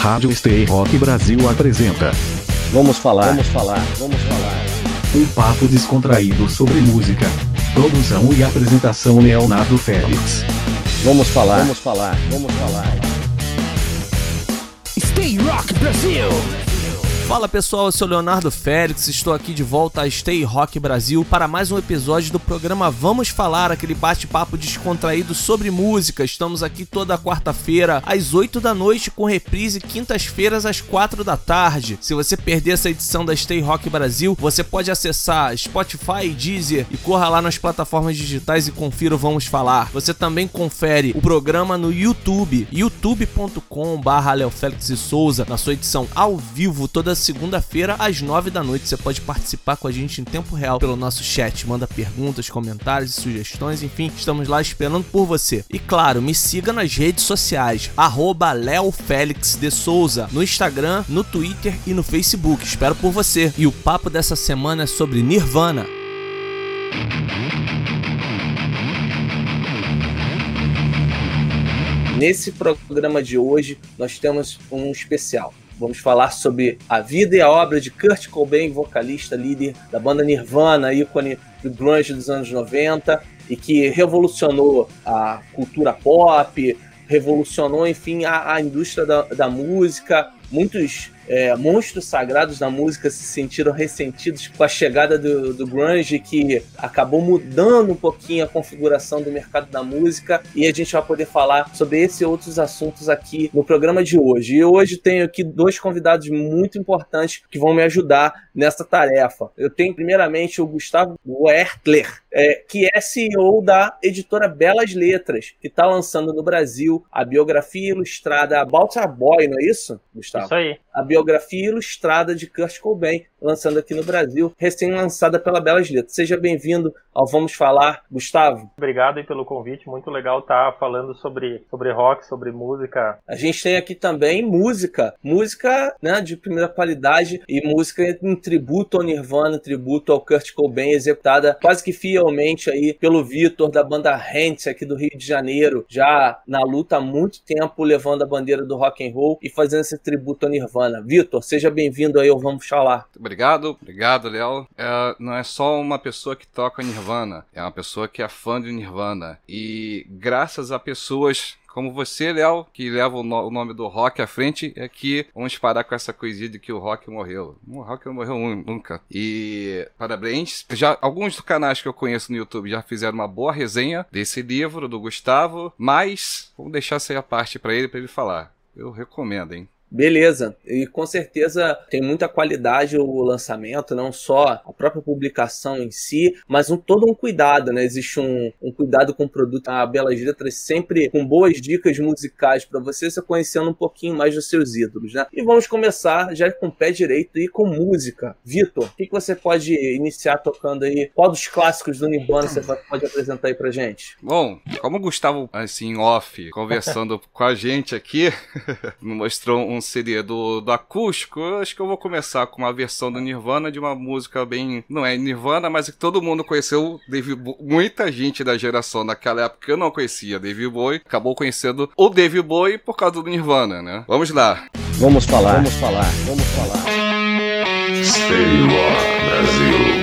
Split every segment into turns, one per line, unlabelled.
Rádio Stay Rock Brasil apresenta.
Vamos falar, vamos falar, vamos falar.
Um papo descontraído sobre música. Produção e apresentação Leonardo Félix.
Vamos falar, vamos falar, vamos falar.
Stay Rock Brasil! Fala pessoal, eu sou Leonardo Félix, estou aqui de volta a Stay Rock Brasil para mais um episódio do programa Vamos Falar, aquele bate-papo descontraído sobre música. Estamos aqui toda quarta-feira às 8 da noite com reprise quintas-feiras às 4 da tarde. Se você perder essa edição da Stay Rock Brasil, você pode acessar Spotify Deezer e corra lá nas plataformas digitais e confira o Vamos Falar. Você também confere o programa no YouTube, youtube.com/barra Souza, na sua edição ao vivo toda segunda-feira, às nove da noite. Você pode participar com a gente em tempo real pelo nosso chat. Manda perguntas, comentários e sugestões, enfim, estamos lá esperando por você. E claro, me siga nas redes sociais, arroba de Souza, no Instagram, no Twitter e no Facebook. Espero por você. E o papo dessa semana é sobre Nirvana. Nesse programa de hoje, nós temos um especial. Vamos falar sobre a vida e a obra de Kurt Cobain, vocalista, líder da banda Nirvana, ícone do grunge dos anos 90 e que revolucionou a cultura pop, revolucionou, enfim, a, a indústria da, da música. Muitos é, monstros sagrados da música se sentiram ressentidos com a chegada do, do grunge, que acabou mudando um pouquinho a configuração do mercado da música. E a gente vai poder falar sobre esse e outros assuntos aqui no programa de hoje. E hoje tenho aqui dois convidados muito importantes que vão me ajudar nessa tarefa. Eu tenho primeiramente o Gustavo Wertler, é, que é CEO da editora Belas Letras, que está lançando no Brasil a biografia ilustrada About a Boy, não é isso, Gustavo?
Isso aí.
A biografia ilustrada de Kurt Cobain, lançando aqui no Brasil, recém-lançada pela Belas Letras. Seja bem-vindo ao Vamos Falar, Gustavo.
Obrigado aí pelo convite, muito legal estar tá falando sobre, sobre rock, sobre música.
A gente tem aqui também música, música né, de primeira qualidade e música em tributo ao Nirvana, tributo ao Kurt Cobain, executada quase que fielmente aí pelo Vitor da banda Hands aqui do Rio de Janeiro, já na luta há muito tempo, levando a bandeira do rock and roll e fazendo esse tributo ao Nirvana. Vitor, seja bem-vindo aí ao Vamos Falar.
Obrigado, obrigado, Léo. É, não é só uma pessoa que toca Nirvana, é uma pessoa que é fã de Nirvana. E graças a pessoas como você, Léo, que leva o, no o, nome do rock à frente, é que vamos parar com essa coisinha de que o rock morreu. O rock não morreu nunca. E parabéns. Já alguns dos canais que eu conheço no YouTube já fizeram uma boa resenha desse livro do Gustavo, mas vamos deixar essa aí a parte para ele para ele falar. Eu recomendo, hein?
Beleza, e com certeza tem muita qualidade o lançamento, não só a própria publicação em si, mas um, todo um cuidado, né? Existe um, um cuidado com o produto, a Belas Letras sempre com boas dicas musicais para você, você conhecendo um pouquinho mais dos seus ídolos, né? E vamos começar já com o pé direito e com música. Vitor, o que, que você pode iniciar tocando aí? Qual dos clássicos do Nirvana você pode apresentar aí pra gente?
Bom, como o Gustavo, assim, off, conversando com a gente aqui, mostrou um um CD do, do acústico, eu acho que eu vou começar com uma versão do Nirvana de uma música bem. Não é Nirvana, mas que todo mundo conheceu. David muita gente da geração daquela época que eu não conhecia David Bowie, acabou conhecendo o David Bowie por causa do Nirvana, né? Vamos lá.
Vamos falar, vamos falar, vamos falar.
Stay Brasil.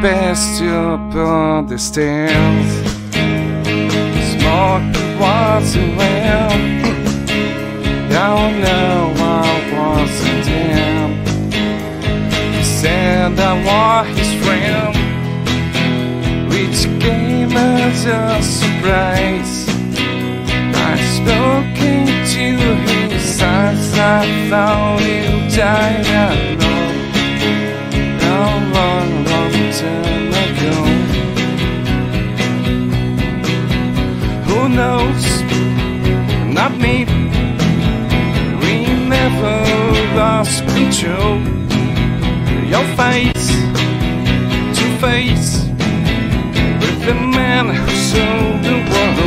Best up on the stairs. Smoke was around. Don't know I wasn't him. He said I was his friend, which came as a surprise. I spoke into his eyes. I thought he'd die knows? Not me. We never lost control. Your face to face with the man who sold the world.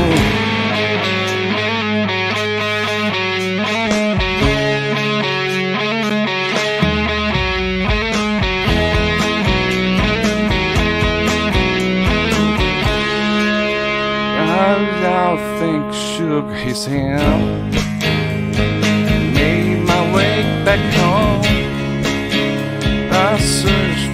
Shook his hand. Made my way back home. I searched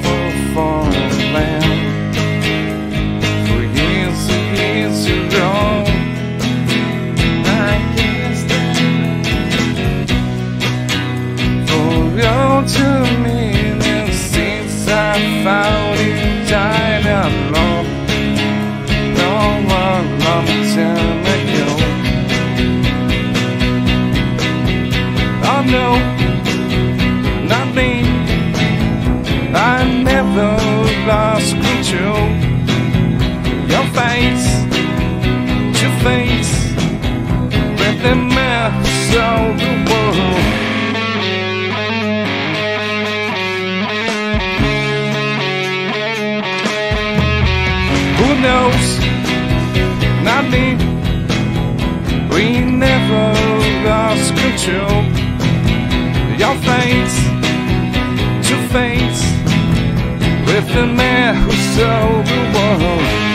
with the man who sold the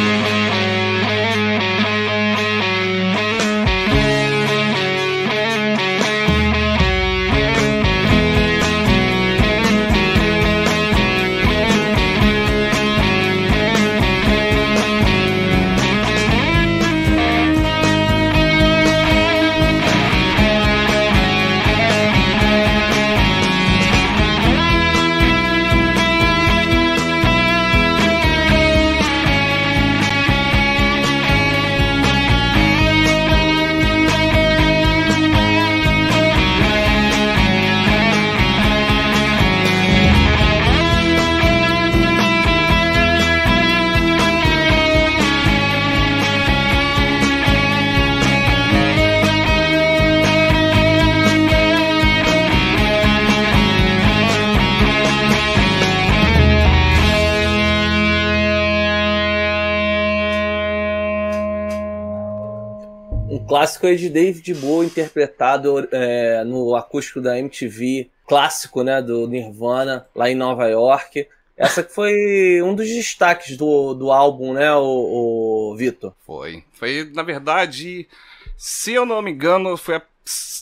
clássico aí de David Bowie interpretado é, no acústico da MTV, clássico, né, do Nirvana, lá em Nova York. Essa que foi um dos destaques do, do álbum, né, o, o Vitor?
Foi. Foi, na verdade, se eu não me engano, foi a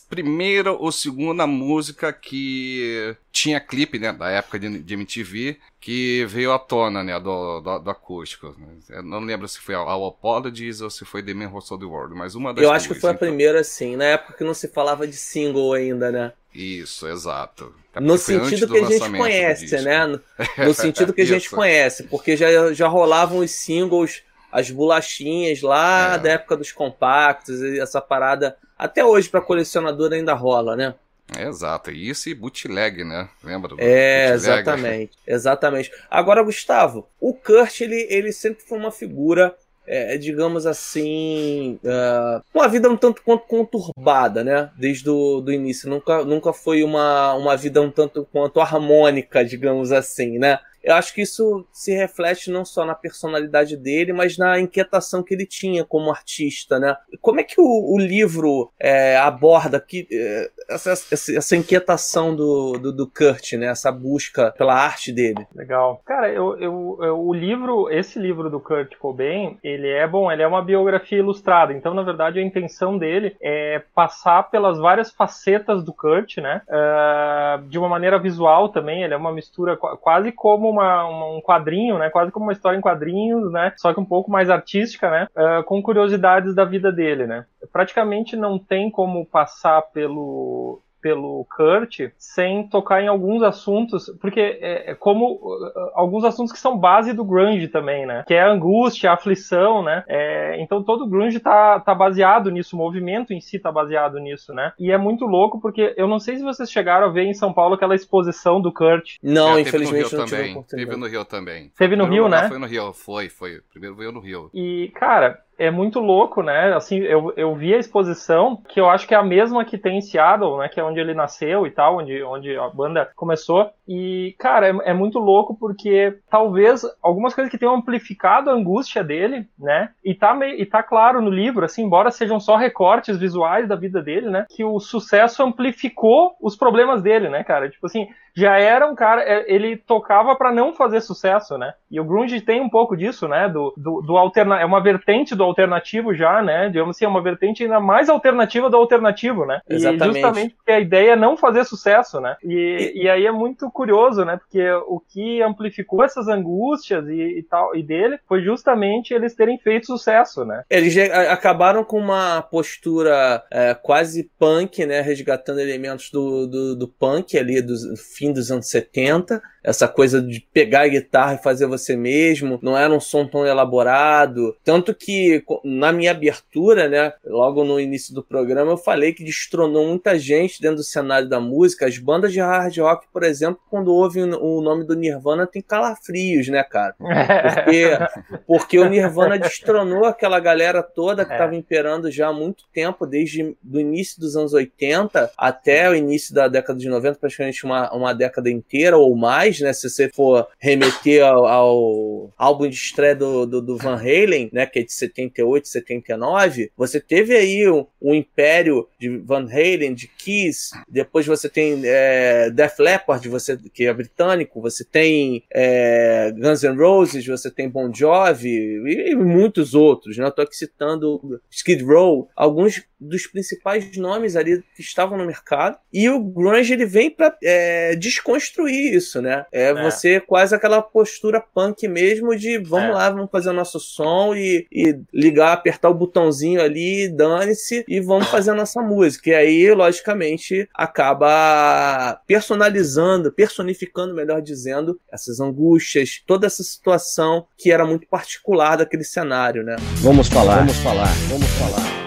primeira ou segunda música que tinha clipe, né, da época de, de MTV, que veio à tona, né, do, do, do acústico. Eu não lembro se foi All Apologies ou se foi The Man Who Sold the World, mas uma das
Eu acho que foi a
então.
primeira, sim, na época que não se falava de single ainda, né?
Isso, exato.
No
antes
sentido
do
que a gente conhece, né? No, no sentido que a gente conhece, porque já, já rolavam os singles, as bolachinhas lá
É.
da época dos compactos, e essa parada. Até hoje, pra colecionador, ainda rola, né?
É, exato. E isso e bootleg, né? Lembra? do
É,
bootleg?
exatamente. Exatamente. Agora, Gustavo, o Kurt, ele, ele sempre foi uma figura, é, digamos assim, é, uma vida um tanto quanto conturbada, né? Desde o do início. Nunca, nunca foi uma, uma vida um tanto quanto harmônica, digamos assim, né? Eu acho que isso se reflete não só na personalidade dele, mas na inquietação que ele tinha como artista, né? Como é que o, o livro é, aborda que, é, essa, essa, inquietação do, do, do Kurt, né? Essa busca pela arte dele?
Legal. Cara, eu, eu, eu- o livro, esse livro do Kurt Cobain, ele é bom, ele é uma biografia ilustrada. Então, na verdade, a intenção dele é passar pelas várias facetas do Kurt, né? Ah, de uma maneira visual também. Ele é uma mistura qua- quase como uma, uma- um quadrinho, né? Quase como uma história em quadrinhos, né? Só que um pouco mais artística, né? Ah, com curiosidades da vida dele, né? Praticamente não tem como passar pelo pelo Kurt sem tocar em alguns assuntos, porque é, é como uh, alguns assuntos que são base do grunge também, né? Que é a angústia, a aflição, né? É, então todo grunge tá, tá baseado nisso, o movimento em si tá baseado nisso, né? E é muito louco porque eu não sei se vocês chegaram a ver em São Paulo aquela exposição do Kurt.
Não,
É,
infelizmente
teve no
não tive
também.
oportunidade.
Teve no Rio também.
Teve no Rio, né?
Foi no Rio, foi, foi. Primeiro veio no Rio.
E, cara, é muito louco, né? Assim, eu, eu vi a exposição, que eu acho que é a mesma que tem em Seattle, né? Que é onde ele nasceu e tal, onde, onde a banda começou. E, cara, é, é muito louco porque talvez algumas coisas que tenham amplificado a angústia dele, né? E tá, meio, e tá claro no livro, assim, embora sejam só recortes visuais da vida dele, né? Que o sucesso amplificou os problemas dele, né, cara? Tipo assim, já era um cara, é, ele tocava para não fazer sucesso, né? E o grunge tem um pouco disso, né? Do, do, do alterna é uma vertente do alternativo já, né? Digamos assim, é uma vertente ainda mais alternativa do alternativo, né?
Exatamente.
E justamente porque a ideia é não fazer sucesso, né? E, e... e aí é muito curioso, né? Porque o que amplificou essas angústias e, e tal e dele foi justamente eles terem feito sucesso, né?
Eles acabaram com uma postura é, quase punk, né? Resgatando elementos do, do, do punk ali do fim dos anos 70 essa coisa de pegar a guitarra e fazer você mesmo, não era um som tão elaborado. Tanto que na minha abertura, né, logo no início do programa, eu falei que destronou muita gente dentro do cenário da música. As bandas de hard rock, por exemplo, quando ouvem o nome do Nirvana, tem calafrios, né, cara? Porque, porque o Nirvana destronou aquela galera toda que estava é. imperando já há muito tempo, desde o início dos anos 80 até o início da década de 90, praticamente uma, uma década inteira ou mais né? Se você for remeter ao, ao álbum de estreia do, do, do, Van Halen, né? Que é de 78, 79, você teve aí o, o império de Van Halen, de Kiss, depois você tem é, Def Leppard, você, que é britânico, você tem é, Guns N' Roses, você tem Bon Jovi e, e muitos outros, né? Eu aqui citando Skid Row, alguns dos principais nomes ali que estavam no mercado. E o grunge ele vem para é, desconstruir isso, né? É, é, você quase aquela postura punk mesmo de vamos é. lá, vamos fazer o nosso som e, e ligar, apertar o botãozinho ali, dane-se e vamos fazer a nossa música. E aí, logicamente, acaba personalizando, personificando, melhor dizendo, essas angústias, toda essa situação que era muito particular daquele cenário, né?
Vamos falar, vamos falar, vamos falar.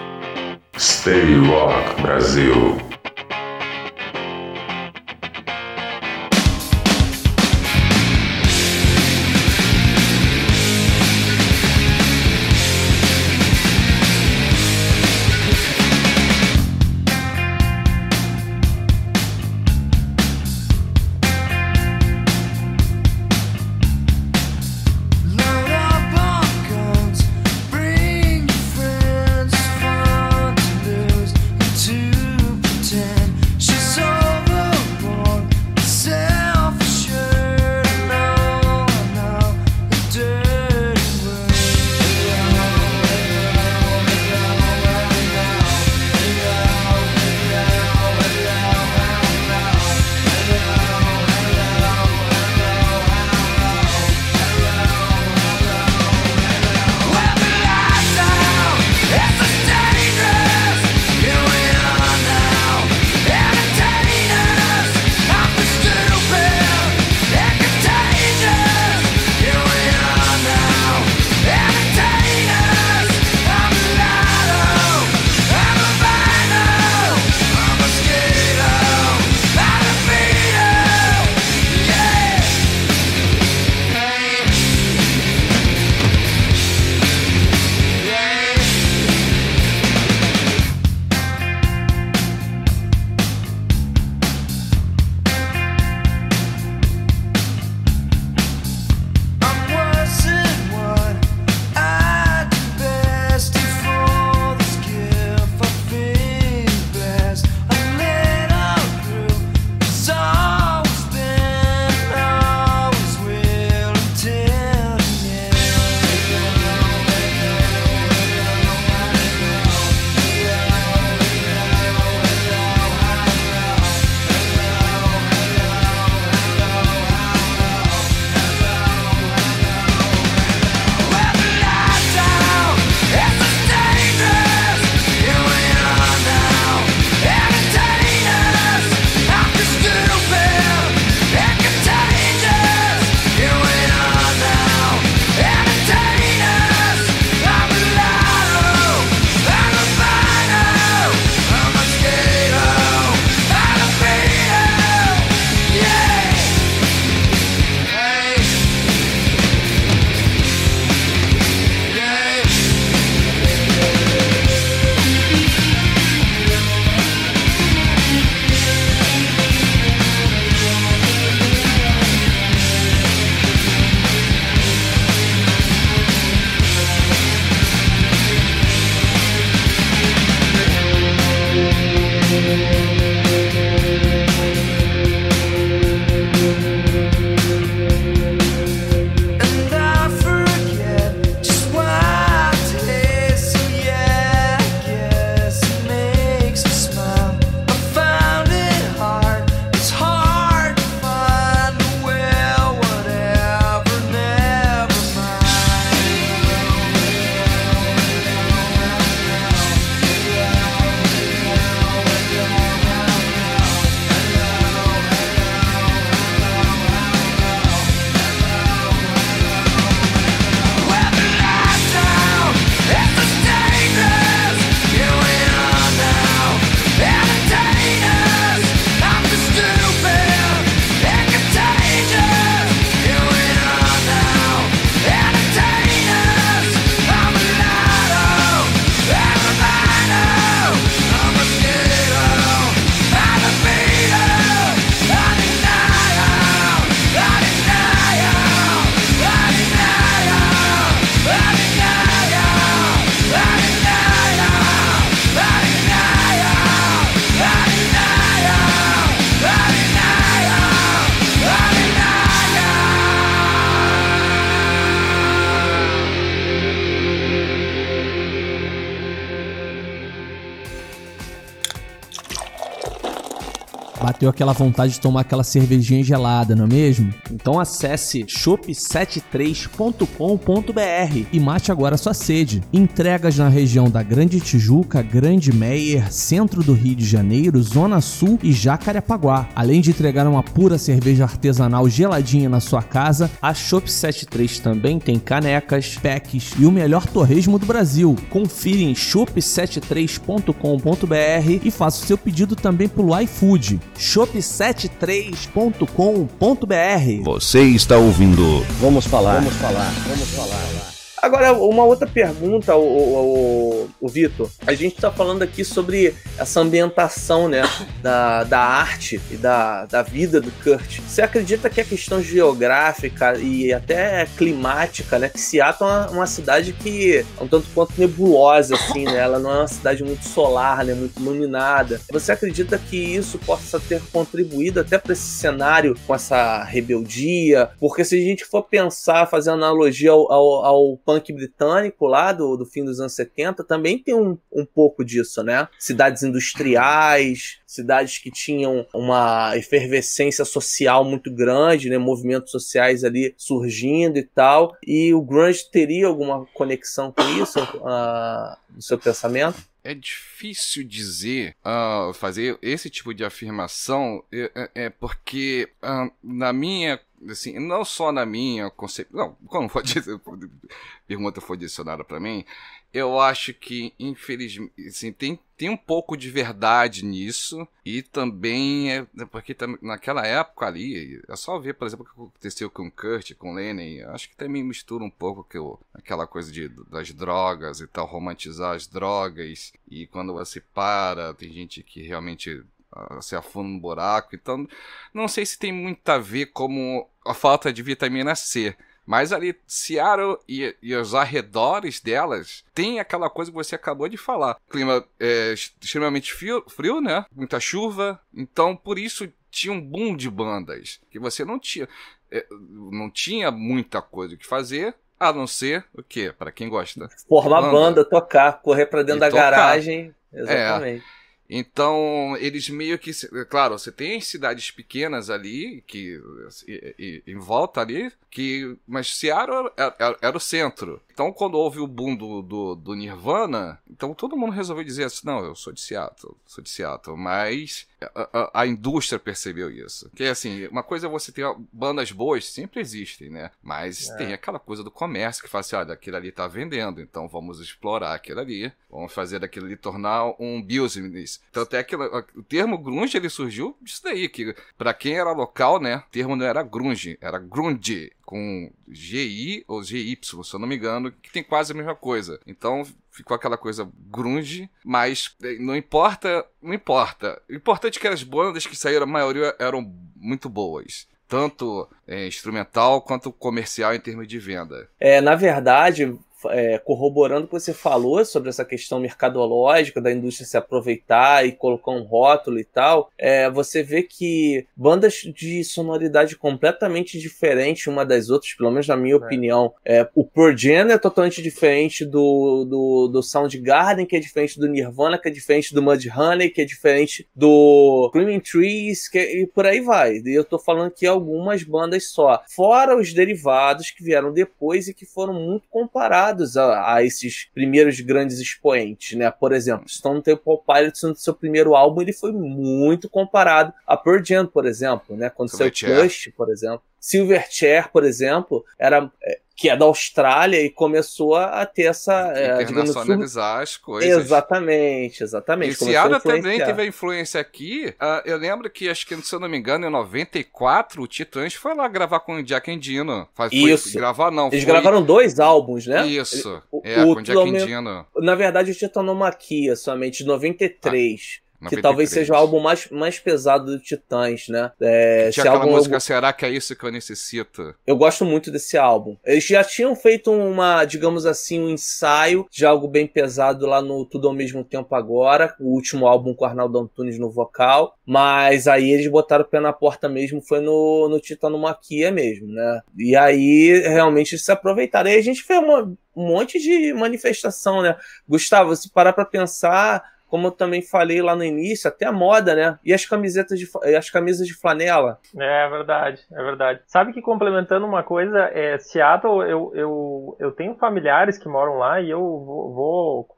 Stay Rock Brasil.
Bateu aquela vontade de tomar aquela cervejinha gelada, não é mesmo? Então acesse shop73.com.br e mate agora sua sede. Entregas na região da Grande Tijuca, Grande Meier, centro do Rio de Janeiro, Zona Sul e Jacarepaguá. Além de entregar uma pura cerveja artesanal geladinha na sua casa, a Shop 73 também tem canecas, packs e o melhor torresmo do Brasil. Confira em shop73.com.br e faça o seu pedido também pelo iFood. shop73.com.br.
Você está ouvindo
Vamos falar, vamos falar, vamos falar.
Agora, uma outra pergunta, o, o, o Vitor. A gente está falando aqui sobre essa ambientação, né? Da, da arte e da, da vida do Kurt. Você acredita que a questão geográfica e até climática, né? Que Seattle é uma, uma cidade que é um tanto quanto nebulosa, assim, né? Ela não é uma cidade muito solar, né? Muito iluminada. Você acredita que isso possa ter contribuído até para esse cenário com essa rebeldia? Porque se a gente for pensar, fazer analogia ao, ao, ao punk britânico lá do, do fim dos anos 70 também tem um, um pouco disso, né? Cidades industriais, cidades que tinham uma efervescência social muito grande, né? Movimentos sociais ali surgindo e tal. E o grunge teria alguma conexão com isso uh, no seu pensamento?
é difícil dizer, uh, fazer esse tipo de afirmação, é, é, é porque uh, na minha assim, não só na minha concepção, não, quando for pergunta foi direcionada para mim, eu acho que infelizmente assim, tem, tem um pouco de verdade nisso e também é porque naquela época ali, é só ver, por exemplo, o que aconteceu com Kurt, com Lennon, acho que também mistura um pouco que eu, aquela coisa de, das drogas e tal, romantizar as drogas e quando você para, tem gente que realmente se afunda no buraco. Então, não sei se tem muito a ver com a falta de vitamina C. Mas ali, Seattle e, e os arredores delas tem aquela coisa que você acabou de falar. Clima é, extremamente frio, frio, né? Muita chuva. Então, por isso tinha um boom de bandas. Que você não tinha. É, não tinha muita coisa que fazer. A não ser o quê? Para quem gosta.
Formar banda, banda tocar, correr para dentro e da tocar. garagem. Exatamente.
É. Então, eles meio que. Claro, você tem cidades pequenas ali, que em volta ali, que. Mas Seattle era, era, era, o centro. Então, quando houve o boom do, do, do, Nirvana, então todo mundo resolveu dizer assim: não, eu sou de Seattle, sou de Seattle. Mas a, a, a indústria percebeu isso. Que assim, uma coisa é você ter bandas boas, sempre existem, né? Mas é. tem aquela coisa do comércio que fala assim: olha, aquilo ali tá vendendo, então vamos explorar aquilo ali, vamos fazer daquilo ali tornar um business. Tanto é que o termo grunge ele surgiu disso daí, que para quem era local, né? O termo não era grunge, era grunge com GI ou GY, se eu não me engano, que tem quase a mesma coisa. Então ficou aquela coisa grunge, mas eh, não importa, não importa. O importante é que as bandas que saíram, a maioria eram muito boas tanto é, instrumental quanto comercial em termos de venda.
É, na verdade, é, corroborando o que você falou sobre essa questão mercadológica da indústria se aproveitar e colocar um rótulo e tal, é, você vê que bandas de sonoridade completamente diferente uma das outras, pelo menos na minha é. opinião, é, o Pearl Jam é totalmente diferente do, do, do Soundgarden, que é diferente do Nirvana, que é diferente do Mudhoney, que é diferente do Screaming Trees, que, é, e por aí vai. E eu tô falando aqui algumas bandas só. Fora os derivados que vieram depois e que foram muito comparados a, a, esses primeiros grandes expoentes, né? Por exemplo, Stone Temple Pilots no seu primeiro álbum ele foi muito comparado a Pearl Jam, por exemplo, né? Quando saiu Push, por exemplo. Silverchair, por exemplo, era é, que é da Austrália e começou a ter essa
é, internacionalizar as coisas.
Exatamente, exatamente.
E Seattle também teve a influência aqui. Uh, eu lembro que acho que se eu não me engano em 94 o Titãs foi lá gravar com o Jack Endino. Foi,
Isso.
Foi, gravar não.
Eles foi... gravaram dois álbuns, né?
Isso. O, é, o, com o Jack Endino.
Na verdade o Titanomaquia somente de 93. Ah. Que talvez seja o álbum mais, mais pesado do Titãs, né?
É, tinha aquela álbum, música Será que é isso que eu necessito?
Eu gosto muito desse álbum. Eles já tinham feito uma, digamos assim, um ensaio de algo bem pesado lá no Tudo ao Mesmo Tempo Agora, o último álbum com Arnaldo Antunes no vocal, mas aí eles botaram o pé na porta mesmo, foi no, no Titanomaquia mesmo, né? E aí realmente se aproveitaram. E a gente fez uma, um monte de manifestação, né? Gustavo, se parar pra pensar como eu também falei lá no início, até a moda, né? E as camisetas de as camisas de flanela.
É verdade, é verdade. Sabe que complementando uma coisa, é, Seattle, eu, eu, eu tenho familiares que moram lá e eu vou, vou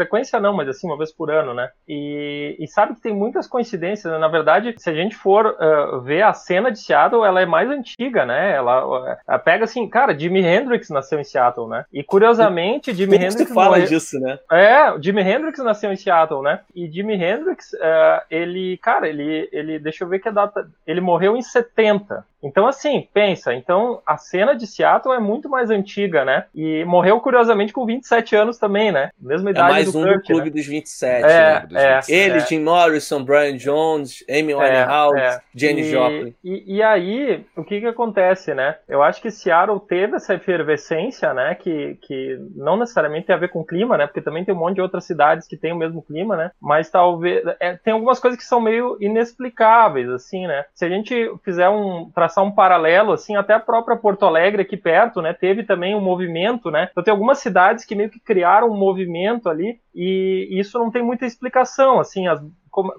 frequência não, mas assim, uma vez por ano, né? E, e sabe que tem muitas coincidências, né? Na verdade, se a gente for uh, ver a cena de Seattle, ela é mais antiga, né? Ela, uh, pega assim, cara, Jimi Hendrix nasceu em Seattle, né? E curiosamente, Jimi Hendrix.
Você fala morreu... disso, né?
É, Jimi Hendrix nasceu em Seattle, né? E Jimi Hendrix, uh, ele, cara, ele, ele, deixa eu ver que a data. Ele morreu em 70. Então, assim, pensa. Então, a cena de Seattle é muito mais antiga, né? E morreu, curiosamente, com 27 anos também, né? Mesma idade
é mais
do
um do clube
né?
dos 27,
é,
né?
É,
27. Ele, é. Jim Morrison, Brian Jones, Amy Winehouse, é, é. Jenny
e,
Joplin.
E, e, aí, o que que acontece, né? Eu acho que Seattle teve essa efervescência, né? Que, que não necessariamente tem a ver com o clima, né? Porque também tem um monte de outras cidades que têm o mesmo clima, né? Mas talvez... É, tem algumas coisas que são meio inexplicáveis, assim, né? Se a gente fizer um... traçar um paralelo, assim, até a própria Porto Alegre aqui perto, né? Teve também um movimento, né? Então tem algumas cidades que meio que criaram um movimento ali e isso não tem muita explicação, assim, as,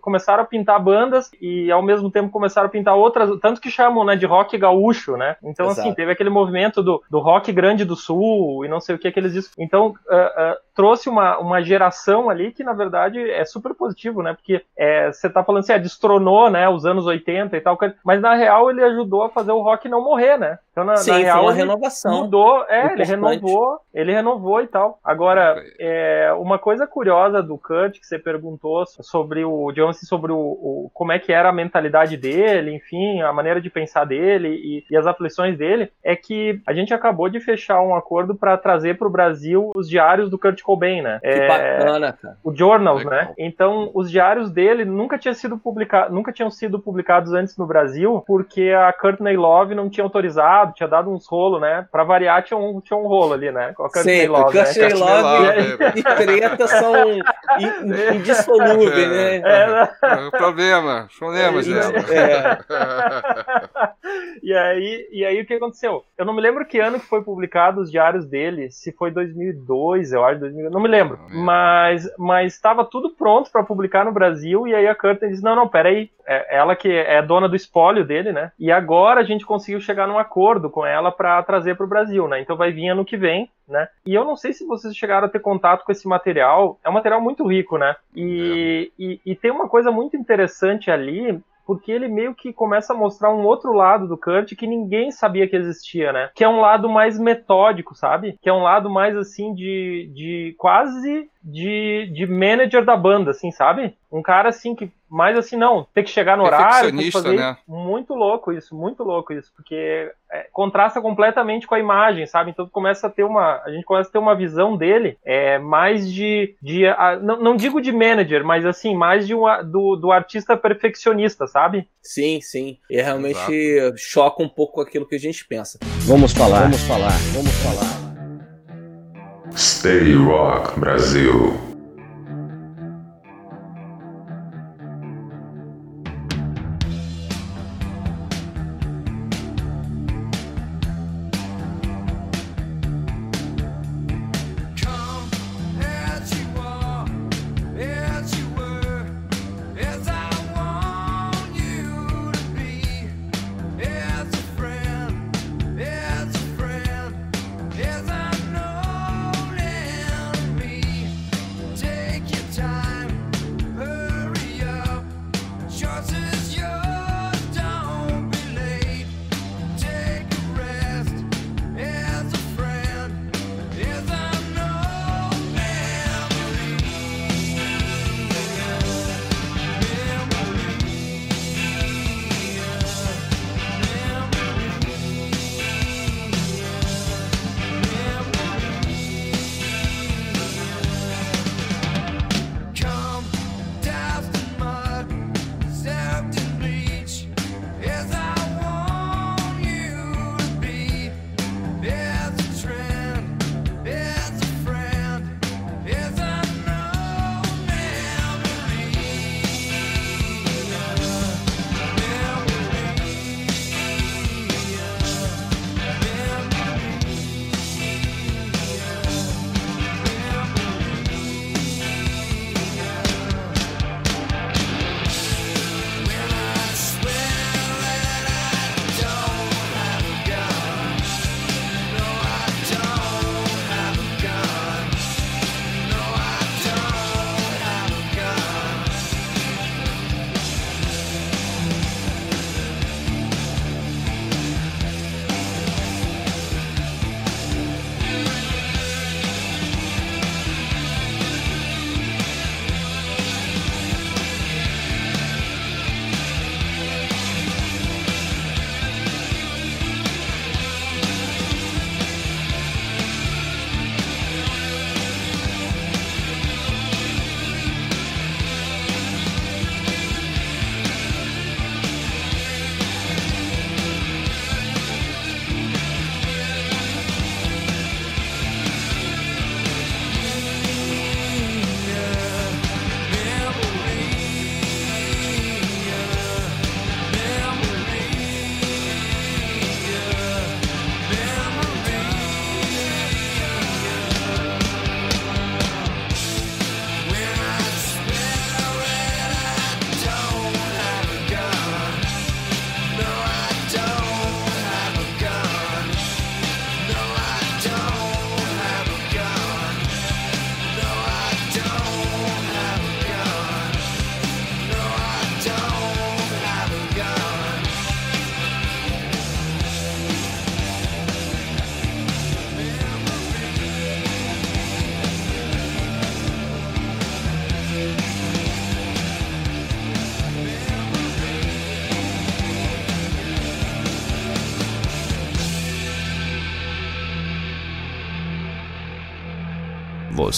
começaram a pintar bandas e ao mesmo tempo começaram a pintar outras, tanto que chamam, né, de rock gaúcho, né? Então, assim, Exato. assim, teve aquele movimento do, do rock grande do sul e não sei o que aqueles discos. Então, uh, uh, trouxe uma, uma geração ali que, na verdade, é super positivo, né? Porque é, você tá falando assim, é, destronou, né, os anos 80 e tal, mas na real ele ajudou a fazer o rock não morrer, né?
Então, na, Sim, na real, foi uma renovação.
Mudou, é, ele renovou, ele renovou e tal. Agora, é, uma coisa curiosa do Kurt, que você perguntou sobre o Johnson, sobre o, o, como é que era a mentalidade dele, enfim, a maneira de pensar dele e, e as aflições dele, é que a gente acabou de fechar um acordo para trazer para o Brasil os diários do Kurt Cobain, né?
Que é, bacana, cara.
O Journals, né? Legal. né? Então, os diários dele nunca tinham sido publicados, nunca tinham sido publicados antes no Brasil, porque a Courtney Love não tinha autorizado tinha dado uns rolos, né? Pra variar, tinha um, tinha um rolo ali, né?
Com a Sim, Love, Courtney né? Love e, e treta são indissolúveis, né?
É, né? é, o problema, problemas é, dela. É.
e, aí, e aí o que aconteceu? Eu não me lembro que ano que foi publicado os diários dele, se foi 2002, eu acho, 2000, não me lembro. Mas mas estava tudo pronto para publicar no Brasil e aí a Curtin disse: "Não, não, peraí, é ela que é dona do espólio dele, né? E agora a gente conseguiu chegar num acordo com ela para trazer para o Brasil, né? Então vai vir ano que vem, né? E eu não sei se vocês chegaram a ter contato com esse material. É um material muito rico, né? E, é. e, e tem uma coisa muito interessante ali porque ele meio que começa a mostrar um outro lado do Kurt que ninguém sabia que existia, né? Que é um lado mais metódico, sabe? Que é um lado mais assim de, de quase de, de manager da banda, assim, sabe? Um cara assim que mais assim não, tem que chegar no horário, tem que fazer né? muito louco isso, muito louco isso, porque é, contrasta completamente com a imagem, sabe? Então começa a ter uma, a gente começa a ter uma visão dele é mais de, de a, não, não digo de manager, mas assim mais de um, do, do artista perfeccionista, sabe?
Sim, sim. E realmente Exato. choca um pouco aquilo que a gente pensa.
Vamos falar, vamos falar, vamos falar.
Stay Rock Brasil.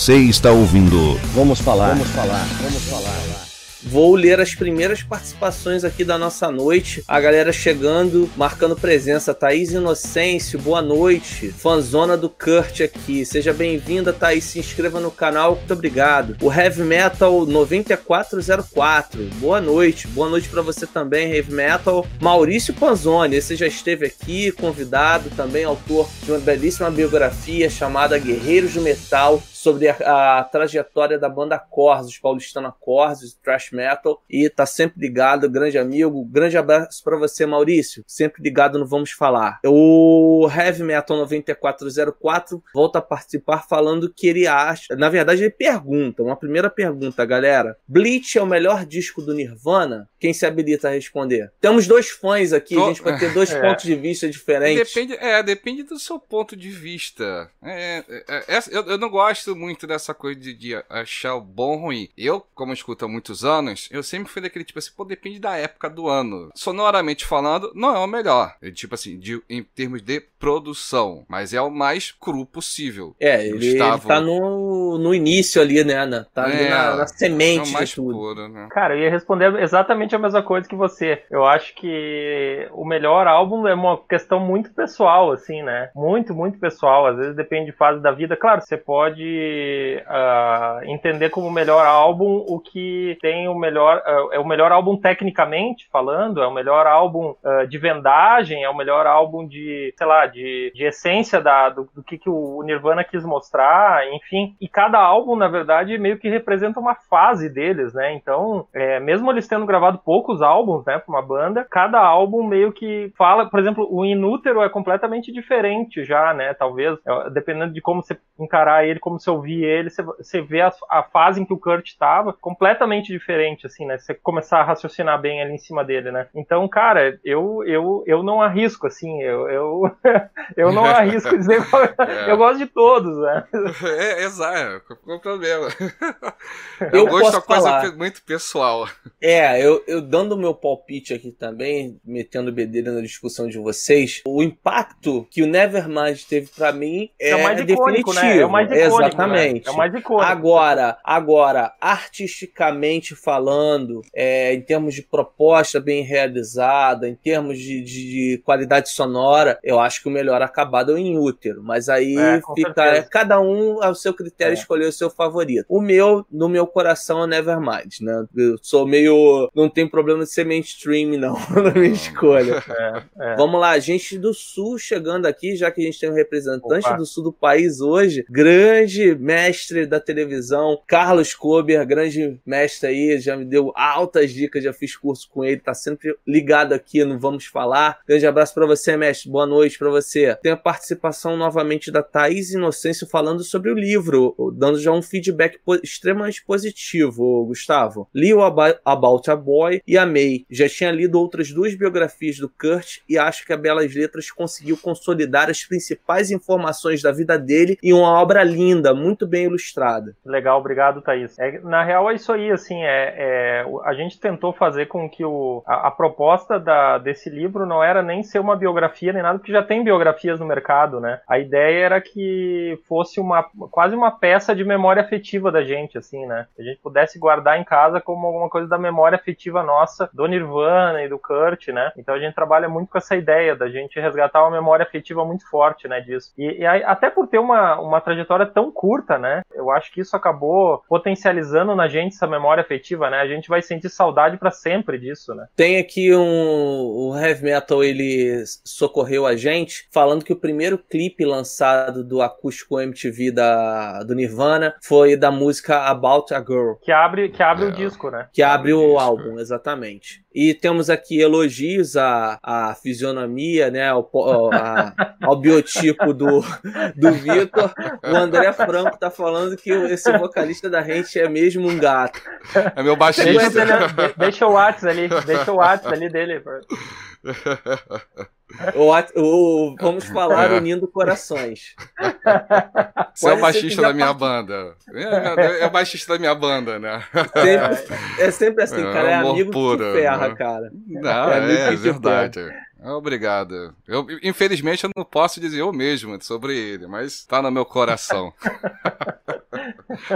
Você está ouvindo.
Vamos falar. Vamos falar. Vamos falar.
Vou ler as primeiras participações aqui da nossa noite. A galera chegando, marcando presença. Thaís Inocêncio, boa noite. Fanzona do Kurt aqui. Seja bem-vinda, Thaís. Se inscreva no canal. Muito obrigado. O Heavy Metal 9404. Boa noite. Boa noite para você também, Heavy Metal. Maurício Panzoni, esse já esteve aqui, convidado, também autor de uma belíssima biografia chamada Guerreiros do Metal sobre a, a, trajetória da banda Corsos, paulistana Corsos, thrash metal, e tá sempre ligado, grande amigo, grande abraço para você, Maurício, sempre ligado no Vamos Falar. O Heavy Metal 9404 volta a participar falando que ele acha, na verdade ele pergunta, uma primeira pergunta, galera, Bleach é o melhor disco do Nirvana? Quem se habilita a responder? Temos dois fãs aqui, a gente vai ter dois é. pontos de vista diferentes.
Depende, é, depende do seu ponto de vista. É, é, é eu, eu não gosto muito dessa coisa de, de achar o bom ou ruim. Eu, como escuto há muitos anos, eu sempre fui daquele tipo assim, pô, depende da época do ano. Sonoramente falando, não é o melhor. Tipo assim, de, em termos de produção, mas é o mais cru possível.
É, ele, Gustavo... ele tá no, no início ali, né, Ana? Tá é, ali na, na semente é o mais de tudo. Puro,
né? Cara, eu ia responder exatamente a mesma coisa que você. Eu acho que o melhor álbum é uma questão muito pessoal, assim, né? Muito, muito pessoal. Às vezes depende de fase da vida. Claro, você pode uh, entender como o melhor álbum o que tem o melhor uh, é o melhor álbum tecnicamente falando é o melhor álbum uh, de vendagem é o melhor álbum de sei lá de, de essência da, do, do que, que o Nirvana quis mostrar enfim. E cada álbum na verdade meio que representa uma fase deles né? Então é, mesmo eles tendo gravado poucos álbuns né para uma banda cada álbum meio que fala por exemplo o Inútero é completamente diferente já né? Talvez dependendo de como você encarar ele como você ouvir ele, você, você vê a, a, fase em que o Kurt estava completamente diferente, assim, né? Você começar a raciocinar bem ali em cima dele, né? Então, cara, eu, eu, eu não arrisco, assim, eu, eu, eu não arrisco dizer. é. Eu gosto de todos, né?
É, exato, qual o problema? Eu, eu gosto de uma coisa muito pessoal.
É, eu, eu dando o meu palpite aqui também, metendo bedelha na discussão de vocês, o impacto que o Nevermind teve para mim é, é mais icônico, definitivo. Né? É o mais icônico. Exatamente.
É o mais icônico.
Agora, agora, artisticamente falando, é, em termos de proposta bem realizada, em termos de, de, de, qualidade sonora, eu acho que o melhor acabado é o em útero. Mas aí é, fica é, cada um ao seu critério é. escolher o seu favorito. O meu, no meu coração, é Nevermind, né? Eu sou meio. Não tem problema de ser mainstream, não, na minha escolha. É, é. Vamos lá, gente do Sul chegando aqui, já que a gente tem um representante Opa. do Sul do país hoje. Grande grande mestre da televisão, Carlos Kober, grande mestre aí, já me deu altas dicas, já fiz curso com ele, tá sempre ligado aqui no Vamos Falar. Grande abraço para você, mestre, boa noite para você. Tem a participação novamente da Thaís Inocêncio falando sobre o livro, dando já um feedback extremamente positivo, Gustavo. Li o About a Boy e amei. Já tinha lido outras duas biografias do Kurt e acho que a Belas Letras conseguiu consolidar as principais informações da vida dele em uma obra linda, muito bem ilustrada.
Legal, obrigado, Thaís. É, na real, é isso aí, assim, é, é a gente tentou fazer com que o, a, a, proposta da, desse livro não era nem ser uma biografia nem nada, porque já tem biografias no mercado, né? A ideia era que fosse uma quase uma peça de memória afetiva da gente, assim, né? Que a gente pudesse guardar em casa como alguma coisa da memória afetiva nossa, do Nirvana e do Kurt, né? Então a gente trabalha muito com essa ideia da gente resgatar uma memória afetiva muito forte, né, disso. E, e até por ter uma, uma trajetória tão curta, né? Eu acho que isso acabou potencializando na gente essa memória afetiva, né? A gente vai sentir saudade para sempre disso, né?
Tem aqui um o Heavy Metal ele socorreu a gente falando que o primeiro clipe lançado do acústico MTV da do Nirvana foi da música About a Girl,
que abre que abre é. o disco, né?
Que abre o álbum, exatamente. E temos aqui elogios à, à fisionomia, né, ao, a, ao biotipo do, do Vitor. O André Franco tá falando que esse vocalista da gente é mesmo um gato.
É meu baixista.
Deixa, deixa o WhatsApp ali, deixa o WhatsApp ali dele.
O, o, vamos falar é. unindo corações.
Você é o baixista da minha banda. É, é, o baixista da minha banda, né?
Sempre, é sempre assim, é, cara. É amigo puro, que ferra, né? cara.
Não, é, é verdade. Obrigado. Eu, infelizmente, eu não posso dizer eu mesmo sobre ele, mas tá no meu coração.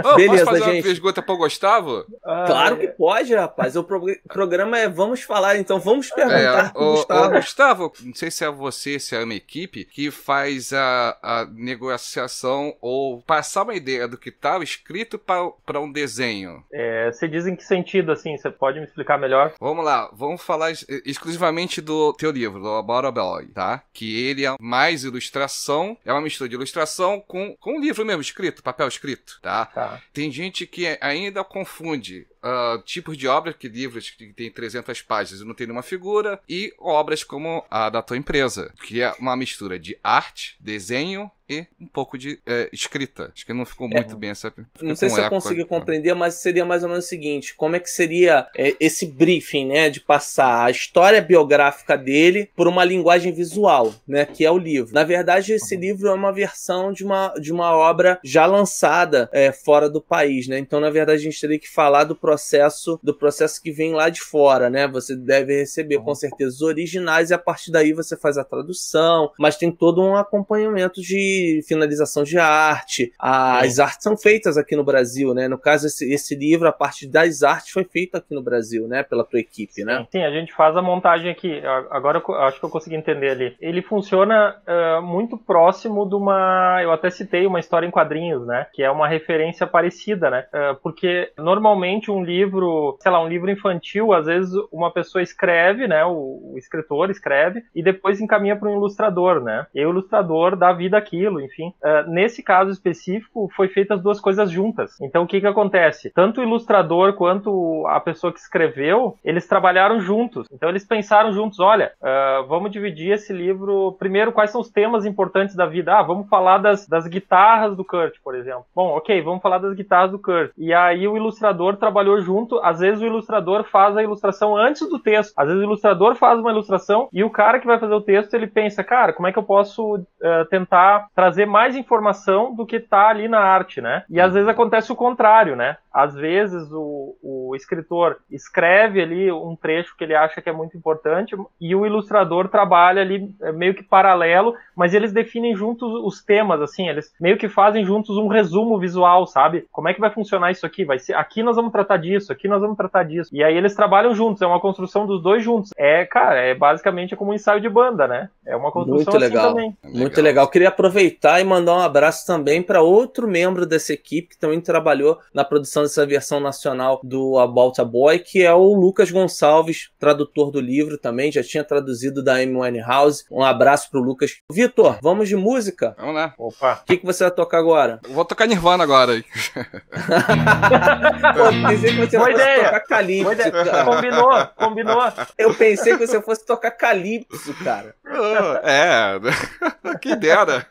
Ô,
Beleza,
posso fazer uma
gente.
pergunta pro Gustavo?
Ah,
Claro que pode, rapaz. O pro- programa é Vamos Falar, então vamos perguntar
É,
pro
ô, ô,
Gustavo.
Gustavo, não sei se é você, se é uma equipe que faz a, a negociação ou passar uma ideia do que tá escrito para um desenho.
é, você diz em que sentido, assim? Você pode me explicar melhor?
Vamos lá, vamos falar ex- exclusivamente do teu livro, do About a Boy, tá? Que ele é mais ilustração, é uma mistura de ilustração com, com um livro mesmo, escrito, papel escrito, tá?
Tá.
Tem gente que ainda confunde ah, tipos de obras, que livros que tem 300 páginas e não tem nenhuma figura, e obras como a da tua empresa, que é uma mistura de arte, desenho e um pouco de eh, escrita. Acho que não ficou muito bem essa.
Não sei se eu consegui compreender, mas seria mais ou menos o seguinte: como é que seria é, esse briefing, né? De passar a história biográfica dele por uma linguagem visual, né? Que é o livro. Na verdade, esse livro é uma versão de uma, de uma obra já lançada é, fora do país, né? Então, na verdade, a gente teria que falar do processo, do processo que vem lá de fora, né? Você deve receber com certeza os originais e a partir daí você faz a tradução, mas tem todo um acompanhamento de finalização de arte. As artes são feitas aqui no Brasil, né? No caso, esse, esse livro, a parte das artes foi feita aqui no Brasil, né? Pela tua equipe, né?
Sim, a gente faz a montagem aqui. Agora eu acho que eu consegui entender ali. Ele funciona ah, muito próximo de uma. Eu até citei uma história em quadrinhos, né? Que é uma referência parecida, né? Ah, porque normalmente um livro, sei lá, um livro infantil, às vezes uma pessoa escreve, né? O, o escritor escreve e depois encaminha para um ilustrador, né? E o ilustrador dá vida àquilo, enfim. Ah, nesse caso específico, foi feitas as duas coisas juntas. Então o que que acontece? Tanto o ilustrador quanto a pessoa que escreveu, eles trabalharam juntos. Então eles pensaram juntos, olha, ah, vamos dividir esse livro. Primeiro, quais são os temas importantes da vida? Ah, vamos falar das, das guitarras do Kurt, por exemplo. Bom, ok, vamos falar das guitarras do Kurt. E aí o ilustrador trabalhou junto. Às vezes o ilustrador faz a ilustração antes do texto. Às vezes o ilustrador faz uma ilustração e o cara que vai fazer o texto ele pensa, cara, como é que eu posso ah, tentar trazer mais informação do que tá ali na arte, né? E às vezes acontece o contrário, né? Às vezes o, o escritor escreve ali um trecho que ele acha que é muito importante e o ilustrador trabalha ali eh, meio que paralelo, mas eles definem juntos os temas, assim, eles meio que fazem juntos um resumo visual, sabe? Como é que vai funcionar isso aqui? Vai ser aqui nós vamos tratar disso, aqui nós vamos tratar disso. E aí eles trabalham juntos, é uma construção dos dois juntos. É, cara, é basicamente como um ensaio de banda, né? É uma construção
Muito
assim
legal.
também.
Muito legal. Queria aproveitar e mandar um abraço também para outro membro dessa equipe que também trabalhou na produção dessa versão nacional do About a Boy, que é o Lucas Gonçalves, tradutor do livro também, já tinha traduzido da Amy Winehouse. Um abraço pro Lucas. Vitor, vamos de música?
Vamos lá.
Opa.
O que, que você vai tocar agora?
Eu Vou tocar Nirvana agora aí.
Pô, pensei que você
Boa
fosse
ideia.
tocar Calypso,
Boa ideia.
cara.
Combinou, combinou.
Eu pensei que você fosse tocar Calypso, cara.
Ah, é, que dera.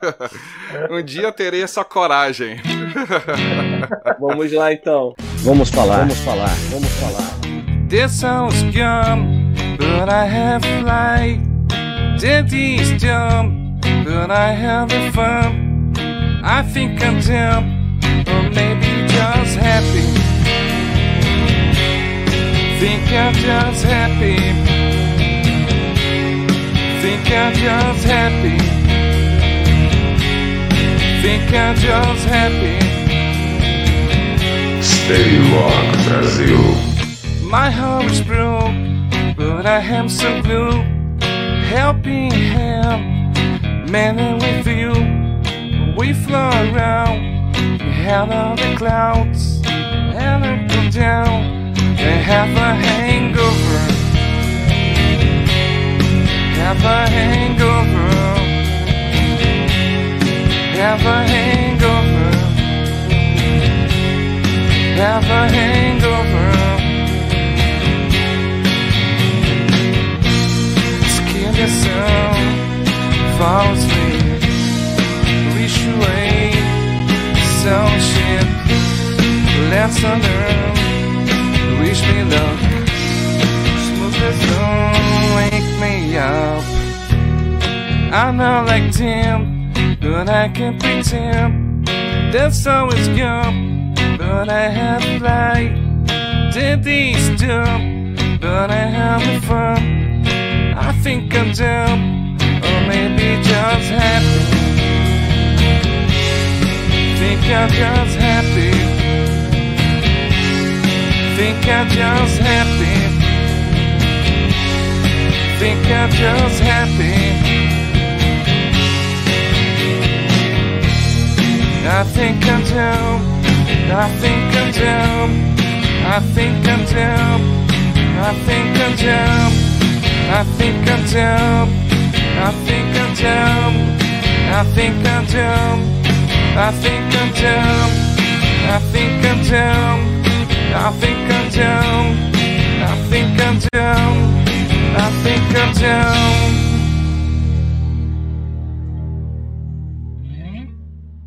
Um dia eu terei essa coragem.
Vamos lá então.
Vamos falar, vamos falar, vamos falar.
This sounds young, but I have light. Daddy's dumb, but I have fun. I think I'm dumb, or maybe just happy. Think I'm just happy. Think I'm just happy. Think I'm just happy.
Stay Rock Brasil.
My heart is broke, but I am so blue. Helping him, man, with you. We fly around, hell of the clouds, and I come down and have a hangover. Have a hangover. Have a hangover. Have a hangover. Skin yourself, fall asleep, wish away, some shit, let's learn, wish me luck, smooth as don't wake me up. I'm not like Tim, but I can pretend that's always young, but I have light. Did these dumb, but I have the fun. I think I'm dumb, or maybe just happy. Think I'm just happy.
Think I'm just happy. Think I'm just happy. I think I'm down. I think I'm down. I think I'm down. I think I'm down. I think I'm down. I think I'm down. I think I'm down. I think I'm down. I think I'm down. I think I'm down. I think I'm down. I think I'm down.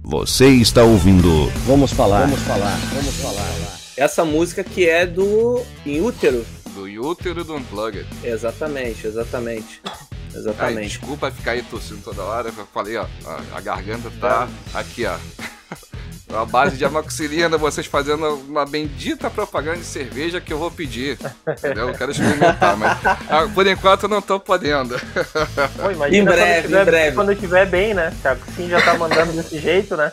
Você está ouvindo.
Vamos falar. Vamos falar. Vamos falar. Essa música que é do Em Útero.
Do Útero do Unplugged.
Exatamente, exatamente. Exatamente.
Ai, desculpa ficar aí tossindo toda hora, eu falei, ó, a, a garganta tá aqui, ó. A base de amoxicilina, vocês fazendo uma bendita propaganda de cerveja que eu vou pedir. Entendeu? Eu quero experimentar, mas ah, por enquanto eu não tô podendo.
Pô, em breve, tiver, em breve. Quando eu estiver bem, né? Thiago Sim já tá mandando desse jeito, né?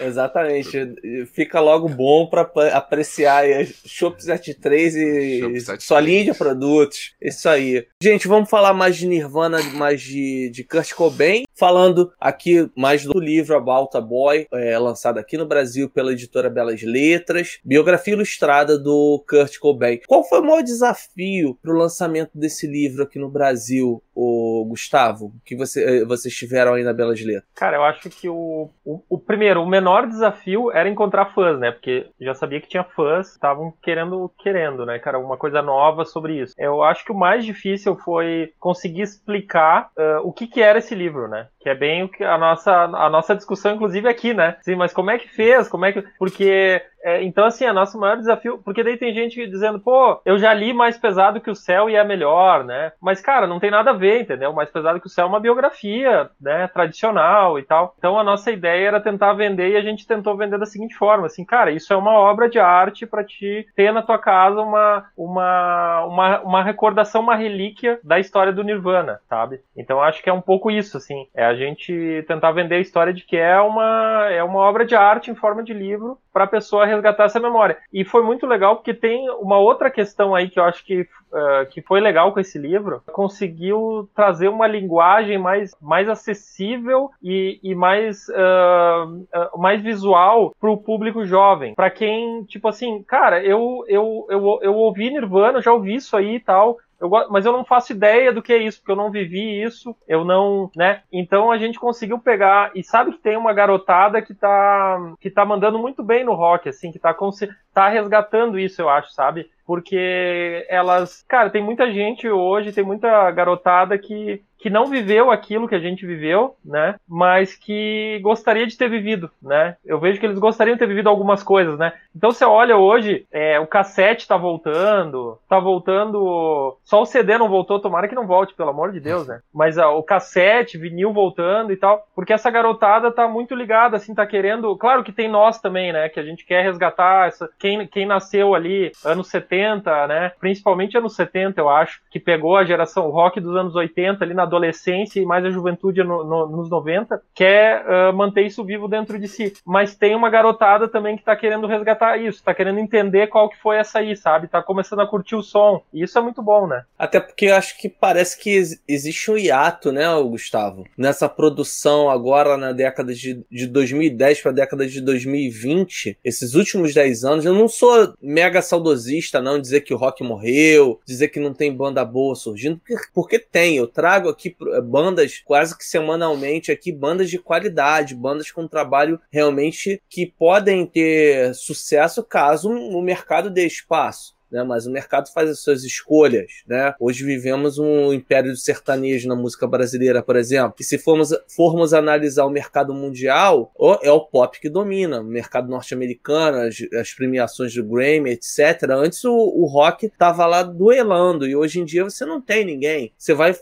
Exatamente. Fica logo bom para apreciar Shop 73 e sua linha de produtos. Isso aí. Gente, vamos falar mais de Nirvana, mais de, de Kurt Cobain. Falando aqui mais do livro About a Boy, é, lançado aqui no Brasil pela editora Belas Letras. Biografia ilustrada do Kurt Cobain. Qual foi o maior desafio para o lançamento desse livro aqui no Brasil, o Gustavo? Que você, eh, vocês tiveram aí na Belas Letras?
Cara, eu acho que o, o, o primeiro, o menor desafio era encontrar fãs, né? Porque já sabia que tinha fãs, estavam querendo, querendo, né, cara, uma coisa nova sobre isso. Eu acho que o mais difícil foi conseguir explicar uh, o que, que era esse livro, né? Que é bem o que a nossa, a nossa discussão, inclusive, aqui, né? Sim, mas como é que fez? Como é que. Porque é, então, assim, é nosso maior desafio, porque daí tem gente dizendo, pô, eu já li mais pesado que o céu e é melhor, né? Mas, cara, não tem nada a ver, entendeu? Mais pesado que o céu é uma biografia, né? Tradicional e tal. Então, a nossa ideia era tentar vender e a gente tentou vender da seguinte forma, assim, cara, isso é uma obra de arte para te ter na tua casa uma, uma, uma, uma recordação, uma relíquia da história do Nirvana, sabe? Então, acho que é um pouco isso, assim, é a gente tentar vender a história de que é uma, é uma obra de arte em forma de livro para a pessoa resgatar essa memória. E foi muito legal porque tem uma outra questão aí que eu acho que, uh, que foi legal com esse livro. Conseguiu trazer uma linguagem mais, mais acessível e, e mais, uh, uh, mais visual para o público jovem. Para quem, tipo assim, cara, eu, eu, eu, eu ouvi Nirvana, já ouvi isso aí e tal. Eu, mas eu não faço ideia do que é isso, porque eu não vivi isso, eu não, né? Então a gente conseguiu pegar e sabe que tem uma garotada que tá que tá mandando muito bem no rock, assim, que tá tá resgatando isso, eu acho, sabe? Porque elas, cara, tem muita gente hoje, tem muita garotada que que não viveu aquilo que a gente viveu, né? Mas que gostaria de ter vivido, né? Eu vejo que eles gostariam de ter vivido algumas coisas, né? Então você olha hoje, é, o cassete tá voltando, tá voltando. Só o CD não voltou, tomara que não volte, pelo amor de Deus, né? Mas ó, o cassete, vinil voltando e tal, porque essa garotada tá muito ligada, assim, tá querendo. Claro que tem nós também, né? Que a gente quer resgatar essa. Quem, quem nasceu ali, anos 70, né? Principalmente anos 70, eu acho, que pegou a geração rock dos anos 80 ali na adolescência e mais a juventude no, no, nos 90, quer uh, manter isso vivo dentro de si. Mas tem uma garotada também que tá querendo resgatar isso, tá querendo entender qual que foi essa aí, sabe? Tá começando a curtir o som. E isso é muito bom, né?
Até porque eu acho que parece que existe um hiato, né, Gustavo? Nessa produção agora na década de, de 2010 para a década de 2020, esses últimos 10 anos, eu não sou mega saudosista, não, dizer que o rock morreu, dizer que não tem banda boa surgindo, porque, tem. Eu trago aqui aqui eh, bandas quase que semanalmente aqui, bandas de qualidade, bandas com trabalho realmente que podem ter sucesso caso o mercado dê espaço né? Mas o mercado faz as suas escolhas, né? Hoje vivemos um império de sertanejo na música brasileira, por exemplo. E se formos, formos analisar o mercado mundial, é o pop que domina. O mercado norte-americano, as, as, premiações do Grammy, etc. Antes o, o rock tava lá duelando e hoje em dia você não tem ninguém. Você vai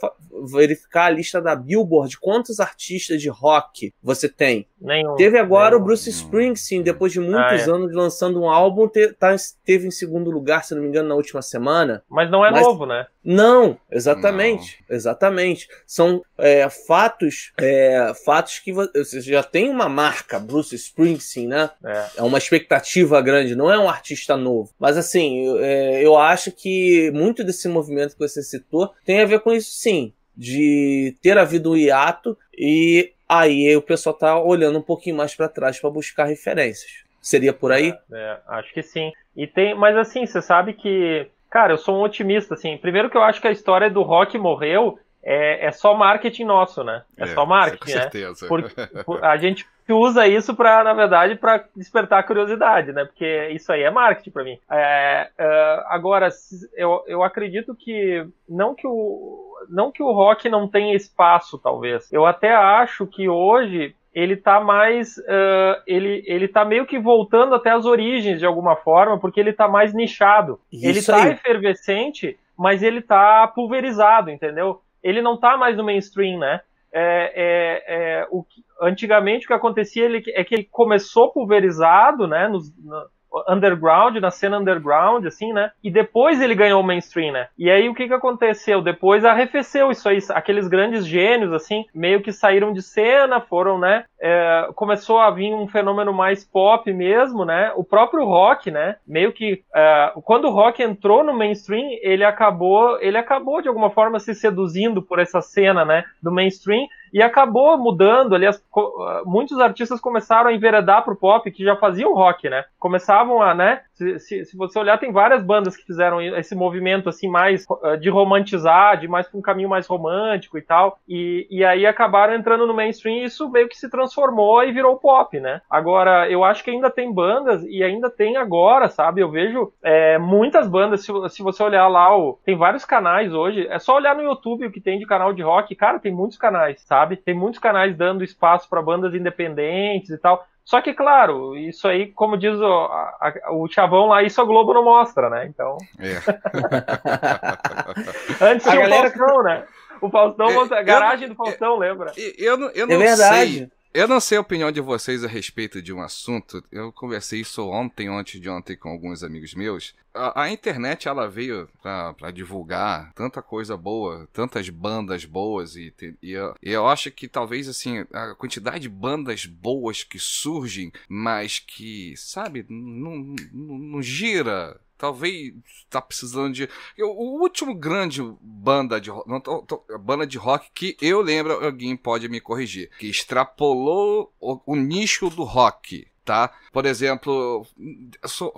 verificar a lista da Billboard, quantos artistas de rock você tem?
Nenhum.
Teve agora nenhum. o Bruce Springsteen, depois de muitos ah, é. anos lançando um álbum, te, tá, teve em segundo lugar, se não me engano, na última semana.
Mas não é
Mas-
novo, né?
Não, exatamente, exatamente. São é, fatos, é, fatos que vo- você já tem uma marca, Bruce Springsteen, né?
É.
É uma expectativa grande, não é um artista novo. Mas assim, eu, é, eu acho que muito desse movimento que você citou tem a ver com isso sim. De ter havido um hiato e aí o pessoal tá olhando um pouquinho mais para trás para buscar referências. Seria por aí?
É, acho que sim. E tem, mas assim, você sabe que, cara, eu sou um otimista, assim. Primeiro que eu acho que a história do rock morreu é, é só marketing nosso, né? É, só marketing,
Com
né?
certeza.
Por- por- a gente usa isso para, na verdade, para despertar a curiosidade, né? Porque isso aí é marketing para mim. É, é, agora, eu, eu acredito que não que o não que o rock não tenha espaço, talvez. Eu até acho que hoje ele tá mais eh, ele ele tá meio que voltando até as origens de alguma forma, porque ele tá mais nichado. ele
Isso
tá
aí.
efervescente, mas ele tá pulverizado, entendeu? Ele não tá mais no mainstream, né? É, é, é, o antigamente o que acontecia ele, é que ele começou pulverizado, né, nos, na- underground, na cena underground, assim, né, e depois ele ganhou o mainstream, né, e aí o que que aconteceu? Depois arrefeceu isso aí, aqueles grandes gênios, assim, meio que saíram de cena, foram, né, é, começou a vir um fenômeno mais pop mesmo, né, o próprio rock, né, meio que, é, quando o rock entrou no mainstream, ele acabou, ele acabou de alguma forma se seduzindo por essa cena, né, do mainstream, e acabou mudando ali. as- co- ah, muitos artistas começaram a enveredar pro pop que já faziam rock, né? Começavam a, né? Se, se, você olhar, tem várias bandas que fizeram esse movimento assim mais ah, de romantizar, de mais pra um caminho mais romântico e tal. E, e aí acabaram entrando no mainstream e isso meio que se transformou e virou pop, né? Agora, eu acho que ainda tem bandas e ainda tem agora, sabe? Eu vejo é, muitas bandas. Se, se você olhar lá, o, tem vários canais hoje. É só olhar no YouTube o que tem de canal de rock. Cara, tem muitos canais, sabe? Tem muitos canais dando espaço para bandas independentes e tal. Só que, claro, isso aí, como diz o, a- a- o Chavão lá, isso a Globo não mostra, né? Então,
É.
antes
A
tinha
galera-
o Faustão, né? O Faustão,
É,
mostra- a
eu-
garagem do Faustão, lembra?
Eu, não- eu
É
não
verdade.
sei. Eu não sei a opinião de vocês a respeito de um assunto. Eu conversei isso ontem, ontem de ontem com alguns amigos meus. A, a internet ela veio pra divulgar tanta coisa boa, tantas bandas boas e, e eu, eu acho que talvez assim a quantidade de bandas boas que surgem, mas que sabe não gira. Talvez tá precisando de. Eu- o último grande banda de, ro- não, tô- tô- banda de rock que eu lembro, alguém pode me corrigir, que extrapolou o, o nicho do rock. Tá? Por exemplo,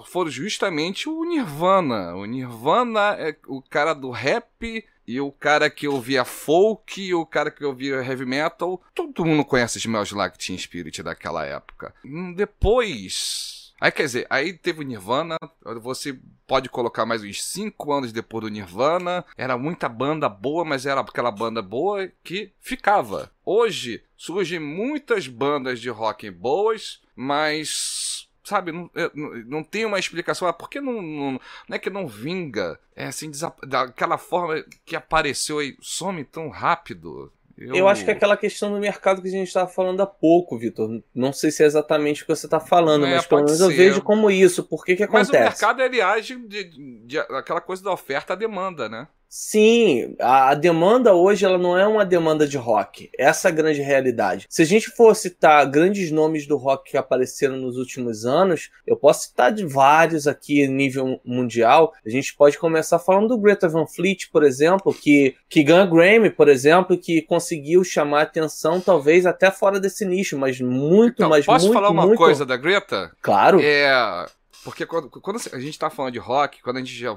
foram justamente o Nirvana. O Nirvana é o cara do rap e o cara que ouvia folk e o cara que ouvia heavy metal. Todo mundo conhece os Like Teen Spirit daquela época. Depois. Aí quer dizer, aí teve o Nirvana, você pode colocar mais uns 5 anos depois do Nirvana, era muita banda boa, mas era aquela banda boa que ficava. Hoje surgem muitas bandas de rock boas, mas sabe, não, é, não, não tem uma explicação. Ah, por que não, não, não é que não vinga? É assim, daquela forma que apareceu aí, some tão rápido.
Eu acho que é aquela questão do mercado que a gente estava falando há pouco, Vitor. Não sei se é exatamente o que você está falando,
É,
mas pelo menos eu
ser.
vejo como isso. Por que que
Mas o
acontece?
mercado ele age de, de- de- aquela coisa da oferta à demanda, né?
Sim, a, demanda hoje ela não é uma demanda de rock. Essa é a grande realidade. Se a gente for citar grandes nomes do rock que apareceram nos últimos anos, eu posso citar de vários aqui nível mundial. A gente pode começar falando do Greta Van Fleet, por exemplo, que, que ganha Grammy, por exemplo, que conseguiu chamar atenção talvez até fora desse nicho, mas muito,
Então,
mas
posso
muito,
falar uma
muito...
coisa da Greta?
Claro.
É. Porque quando, quando a gente tá falando de rock, quando a gente já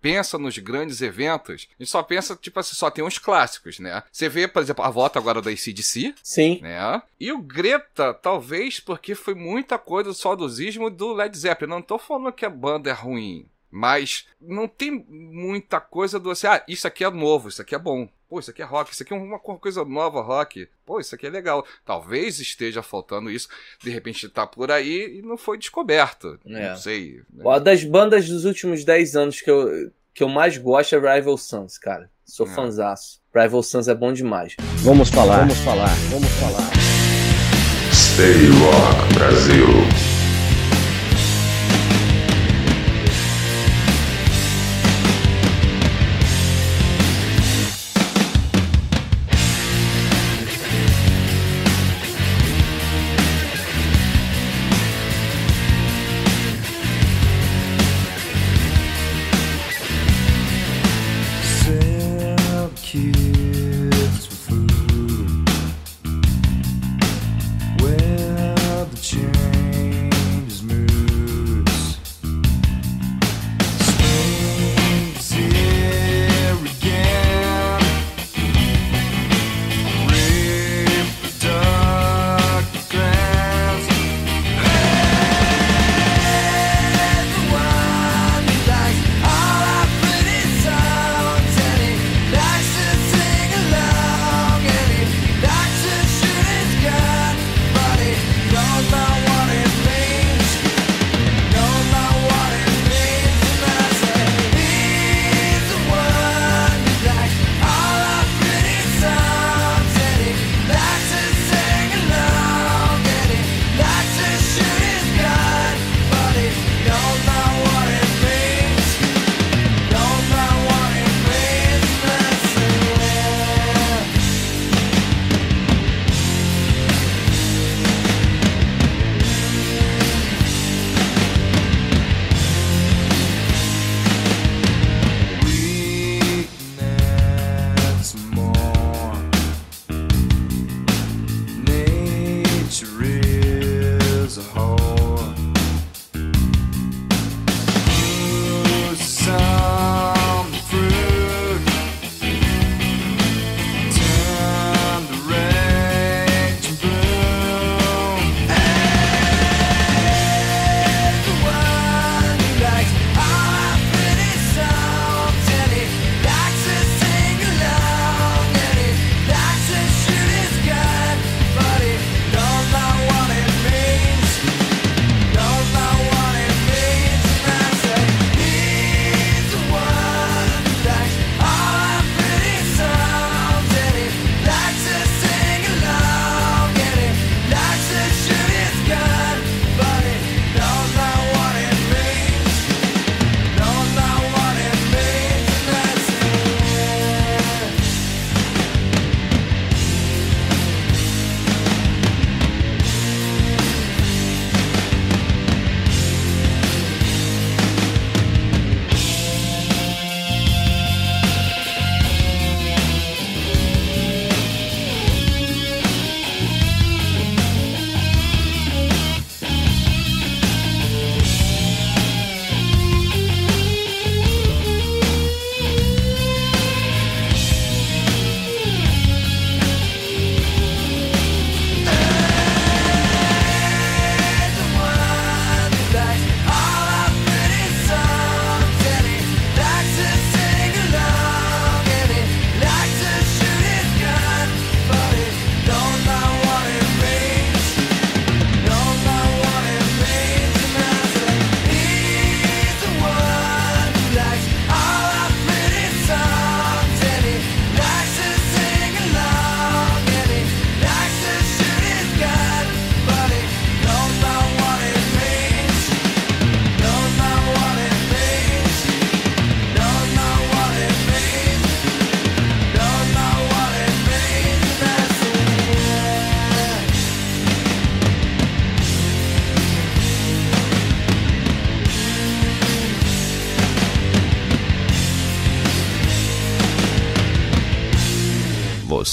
pensa nos grandes eventos, a gente só pensa, tipo assim, só tem uns clássicos, né? Você vê, por exemplo, a volta agora da ACDC,
Sim.
né? E o Greta, talvez porque foi muita coisa do saudosismo do Led Zeppelin. Não tô falando que a banda é ruim, mas não tem muita coisa do assim, ah, isso aqui é novo, isso aqui é bom. Pô, isso aqui é rock, isso aqui é uma coisa nova rock. Pô, isso aqui é legal. Talvez esteja faltando isso. De repente tá por aí e não foi descoberto.
É.
Não sei. né?
Uma das bandas dos últimos 10 anos que eu, que eu mais gosto é Rival Sons, cara. Sou
É.
fãzaço. Rival Sons é bom demais.
Vamos falar, vamos falar, vamos falar.
Stay Rock Brasil.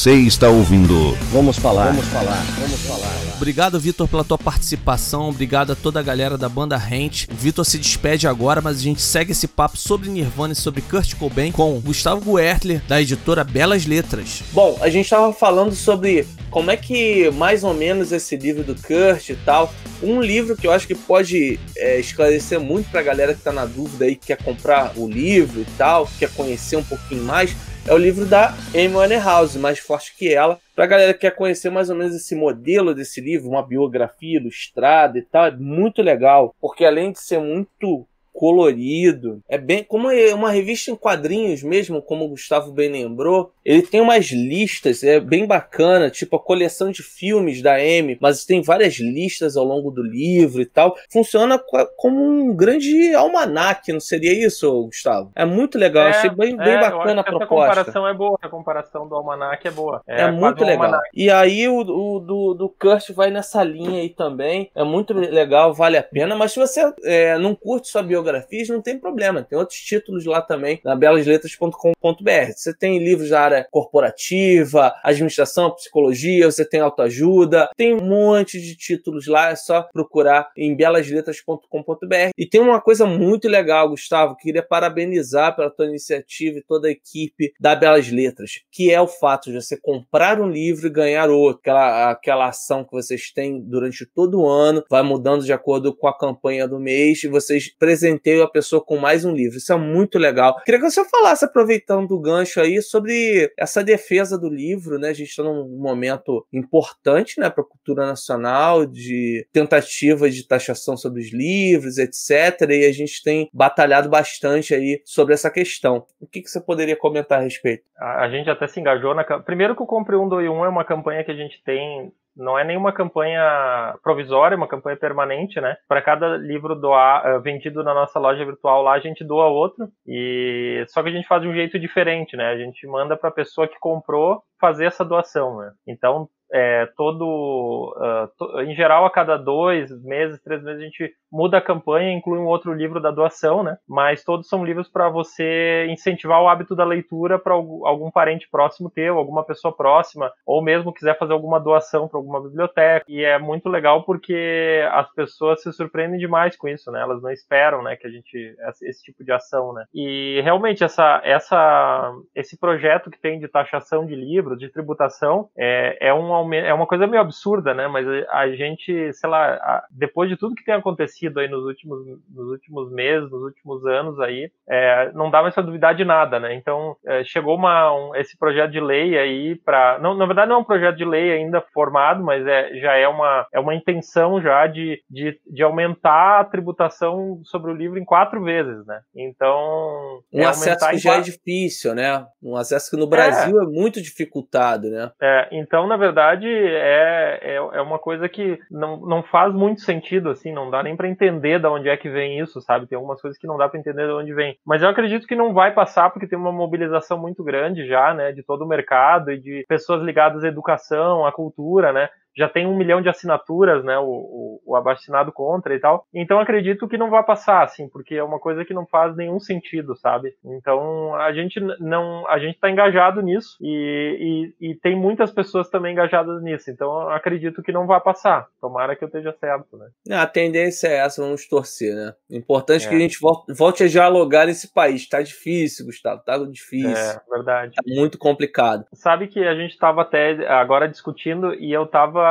Você está ouvindo.
Vamos falar. Vamos falar. Vamos falar.
Obrigado, Vitor, pela tua participação. Obrigado a toda a galera da banda Rent. O Vitor se despede agora, mas a gente segue esse papo sobre Nirvana e sobre Kurt Cobain com Gustavo Guertler, da editora Belas Letras.
Bom, a gente estava falando sobre como é que mais ou menos esse livro do Kurt e tal. Um livro que eu acho que pode é, esclarecer muito pra galera que tá na dúvida aí, que quer comprar o livro e tal, quer conhecer um pouquinho mais, é o livro da Amy Winehouse, Mais Forte Que Ela. Pra galera que quer conhecer mais ou menos esse modelo desse livro, uma biografia ilustrada e tal, é muito legal, porque além de ser muito colorido. É bem como é uma revista em quadrinhos mesmo, como o Gustavo bem lembrou. Ele tem umas listas, é bem bacana, tipo a coleção de filmes da M, mas tem várias listas ao longo do livro e tal. Funciona como um grande almanac, não seria isso, Gustavo? É muito legal,
É,
achei bem, bem
é, eu
bacana a
Essa
proposta.
comparação é boa, a comparação do almanac é boa.
É,
quase
muito legal.
almanac.
E aí o, o do, do Kurt vai nessa linha aí também. É muito legal, vale a pena. Mas se você é, não curte sua biografia, não tem problema. Tem outros títulos lá também na belasletras.com.br. Você tem livros da área corporativa, administração, psicologia, você tem autoajuda, tem um monte de títulos lá, é só procurar em belasletras.com.br. E tem uma coisa muito legal, Gustavo, queria parabenizar pela tua iniciativa e toda a equipe da Belas Letras, que é o fato de você comprar um livro e ganhar outro. Aquela, aquela ação que vocês têm durante todo o ano, vai mudando de acordo com a campanha do mês, e vocês presenteiam a pessoa com mais um livro. Isso é muito legal. Queria que você falasse, aproveitando o gancho aí, sobre essa defesa do livro, né? A gente está num momento importante, né, para a cultura nacional, de tentativa de taxação sobre os livros, etc. E a gente tem batalhado bastante aí sobre essa questão. O que, que você poderia comentar a respeito?
A, gente até se engajou na. Primeiro que o Compre Um, Doe Um é uma campanha que a gente tem. Não é nenhuma campanha provisória, é uma campanha permanente, né? Para cada livro doar, eh, vendido na nossa loja virtual lá, a gente doa outro. E só que a gente faz de um jeito diferente, né? A gente manda para a pessoa que comprou fazer essa doação, né? Então, é, todo, ah, to- em geral, a cada dois meses, três meses, a gente muda a campanha, inclui um outro livro da doação, né? Mas todos são livros para você incentivar o hábito da leitura para algum parente próximo teu, alguma pessoa próxima, ou mesmo quiser fazer alguma doação para alguma biblioteca. E é muito legal porque as pessoas se surpreendem demais com isso, né? Elas não esperam, né, que a gente esse tipo de ação, né? E realmente essa essa esse projeto que tem de taxação de livros, de tributação, é, é um é uma coisa meio absurda, né? Mas a, gente, sei lá, depois de tudo que tem acontecido aí nos últimos nos últimos meses, nos últimos anos aí, é, não dá mais pra duvidar de nada, né? Então é, chegou uma um- esse projeto de lei aí para não na verdade não é um projeto de lei ainda formado, mas é já é uma é uma intenção já de, de, de aumentar a tributação sobre o livro em quatro vezes, né? Então
Um
é
acesso que já é
quatro-
difícil, né? Um acesso que no Brasil é, muito dificultado, né?
É, então, na verdade, é, é, é uma coisa que não, não faz muito sentido, assim, não dá nem pra entender de onde é que vem isso, sabe? Tem algumas coisas que não dá pra entender de onde vem. Mas eu acredito que não vai passar porque tem uma mobilização muito grande já, né, de todo o mercado e de pessoas ligadas à educação, à cultura, né? Já tem um milhão de assinaturas, né, o, o, o abaixinado contra e tal. Então acredito que não vai passar, assim, porque é uma coisa que não faz nenhum sentido, sabe? Então a gente não, a gente está engajado nisso e, e, e tem muitas pessoas também engajadas nisso. Então acredito que não vai passar. Tomara que eu esteja certo, né?
A tendência é essa, vamos torcer, né? Importante
É.
que a gente vol- volte a dialogar nesse país. Tá difícil, Gustavo, tá difícil.
É verdade.
Tá muito complicado.
Sabe que a gente estava até agora discutindo e eu tava.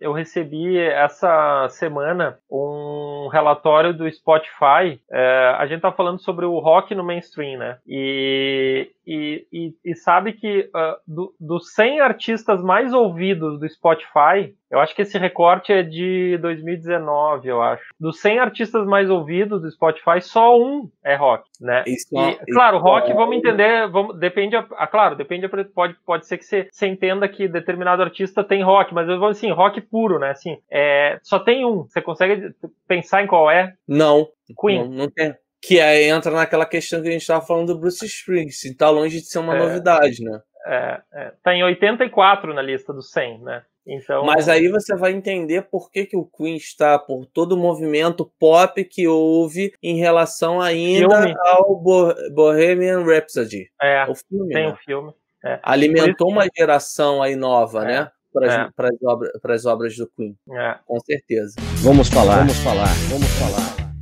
Eu recebi essa semana um relatório do Spotify. É, a gente tá falando sobre o rock no mainstream, né? E, e, e, e sabe que ah, do- dos 100 artistas mais ouvidos do Spotify, eu acho que esse recorte é de 2019, eu acho. Dos 100 artistas mais ouvidos do Spotify, só um é rock, né?
Isso,
E,
isso
claro, rock,
é-
vamos entender, vamos, depende, a- ah, claro, depende, a- pode, pode ser que você, você entenda que determinado artista tem rock, mas eu vou assim, rock puro, né, assim, é, só tem um, você consegue pensar em qual é?
Não.
Queen.
Não, não tem. Que aí entra naquela questão que a gente tava falando do Bruce Springsteen. Tá longe de ser uma
É.
novidade, né?
É, é, tá em 84 na lista dos 100, né, então...
Mas aí você vai entender por que, que o Queen está por todo o movimento pop que houve em relação ainda
Filme.
ao Bo- Bohemian Rhapsody.
É,
O filme,
tem
né?
um filme. É.
Alimentou uma geração aí nova,
É.
né? Para
É.
as obra, pras obras do Queen,
É.
com certeza.
Vamos falar, vamos falar, vamos falar.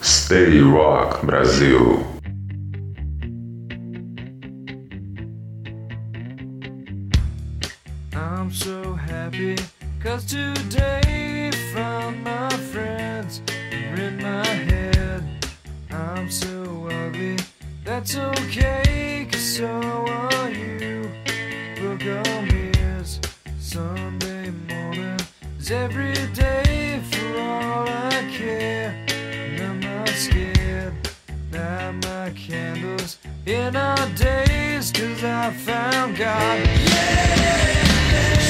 Stay Rock Brasil.
I'm so happy cause today found my friends are in my head. I'm so ugly, that's okay cause so are you. Book on mirrors, Sunday morning is every day for all I care. And I'm not scared. Light my candles in our days cause I found God. I'm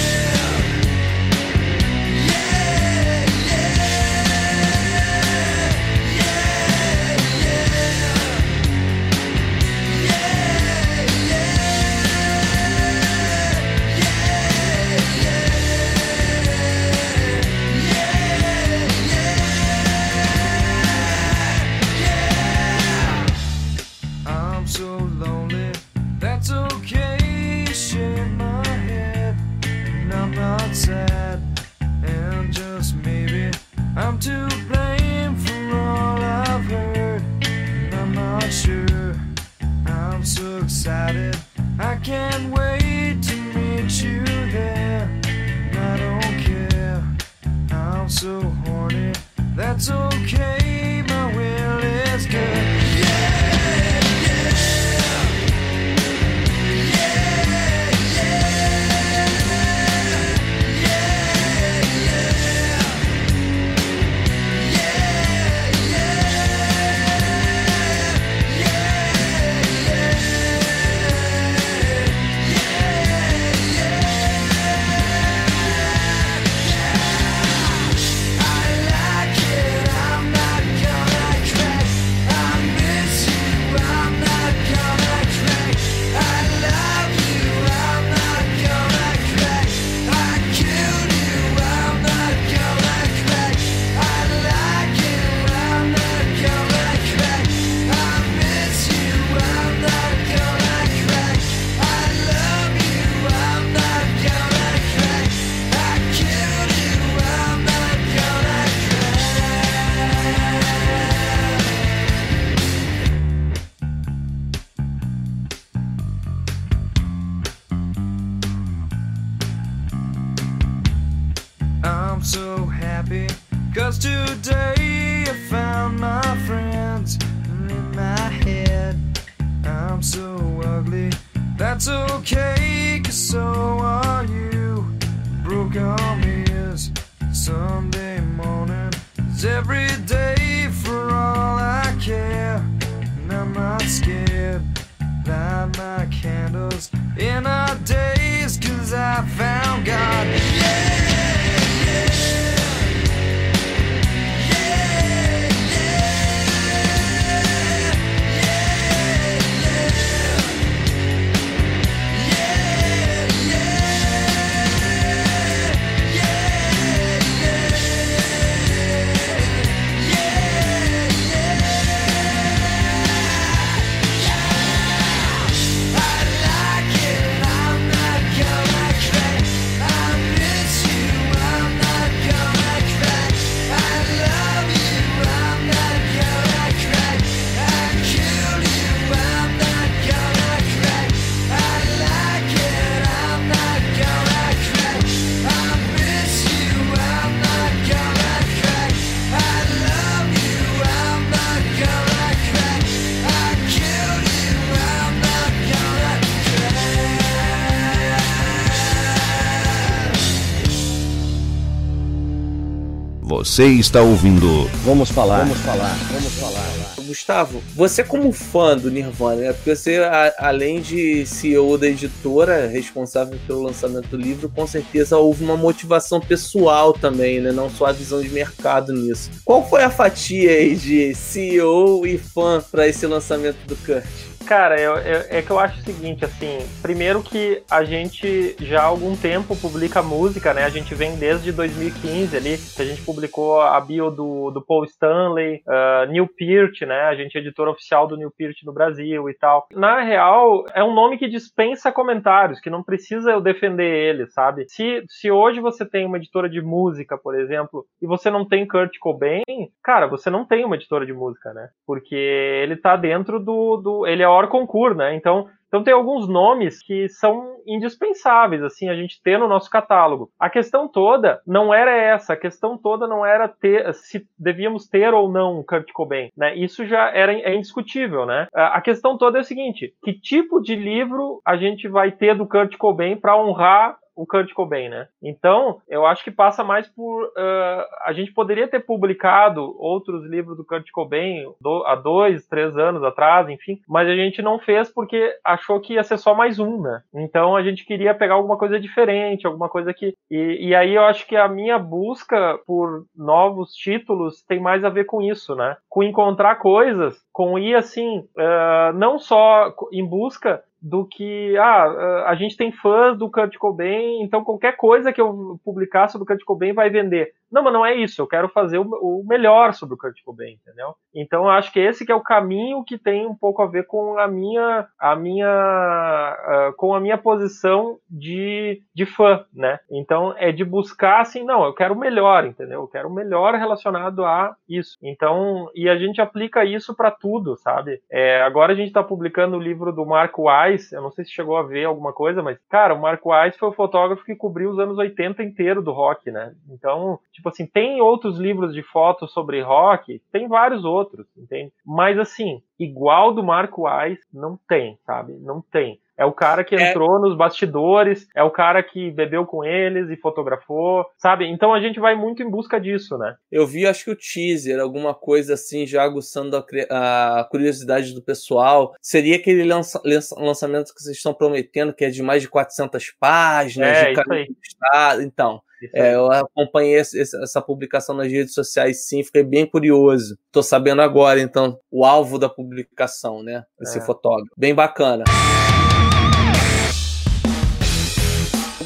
today I found my friends in my head. I'm so ugly, that's okay cause so are you. Broke arm is Sunday morning is every day for all I care. And I'm not scared. Light my candles in our
Você está ouvindo
Vamos falar, vamos falar, vamos falar.
Gustavo, você como fã do Nirvana, né? Porque você, a- além de CEO da editora, responsável pelo lançamento do livro, com certeza houve uma motivação pessoal também, né? Não só a visão de mercado nisso. Qual foi a fatia aí de CEO e fã para esse lançamento do Kurt?
Cara, é que eu acho o seguinte, assim, primeiro que a gente já há algum tempo publica música, né? A gente vem desde 2015 ali, que a gente publicou a bio do, do Paul Stanley, uh, Neil Peart, né? A gente é editor oficial do Neil Peart no Brasil e tal. Na real, é um nome que dispensa comentários, que não precisa eu defender ele, sabe? Se, se hoje você tem uma editora de música, por exemplo, e você não tem Kurt Cobain, cara, você não tem uma editora de música, né? Porque ele tá dentro do. do ele é hors concurso, né? Então, então tem alguns nomes que são indispensáveis, assim, a gente ter no nosso catálogo. A questão toda não era essa, a questão toda não era ter se devíamos ter ou não Kurt Cobain, né? Isso já era é indiscutível, né? A questão toda é o seguinte: que tipo de livro a gente vai ter do Kurt Cobain para honrar o Kurt Cobain, né? Então, eu acho que passa mais por. Uh, a gente poderia ter publicado outros livros do Kurt Cobain do, há dois, três anos atrás, enfim, mas a gente não fez porque achou que ia ser só mais um, né? Então a gente queria pegar alguma coisa diferente, alguma coisa que. E, e aí eu acho que a minha busca por novos títulos tem mais a ver com isso, né? Com encontrar coisas, com ir assim, uh, não só em busca do que ah, a gente tem fãs do Kurt Cobain, então qualquer coisa que eu publicar sobre o Kurt Cobain vai vender. Não, mas não é isso. Eu quero fazer o, o melhor sobre o Kurt Cobain, entendeu? Então eu acho que esse que é o caminho que tem um pouco a ver com a minha, a minha, uh, com a minha posição de, de fã, né? Então é de buscar assim, não, eu quero o melhor, entendeu? Eu quero o melhor relacionado a isso. Então e a gente aplica isso para tudo, sabe? É, agora a gente está publicando o livro do Marco Weiss. Eu não sei se chegou a ver alguma coisa, mas cara, o Marco Weiss foi o fotógrafo que cobriu os anos 80 inteiro do rock, né? Então Tipo assim, tem outros livros de fotos sobre rock, tem vários outros, entende? Mas assim, igual do Marco Weiss, não tem, sabe? Não tem. É o cara que é. entrou é... nos bastidores, é o cara que bebeu com eles e fotografou, sabe? Então a gente vai muito em busca disso, né?
Eu vi, acho que o teaser, alguma coisa assim, já aguçando a, a curiosidade do pessoal. Seria aquele lança, lançamento que vocês estão prometendo, que é de mais de 400 páginas,
é,
de
isso aí.
Então, é, eu acompanhei essa publicação nas redes sociais, sim, fiquei bem curioso. Tô sabendo agora, então, o alvo da publicação, né? Esse é. fotógrafo. Bem bacana.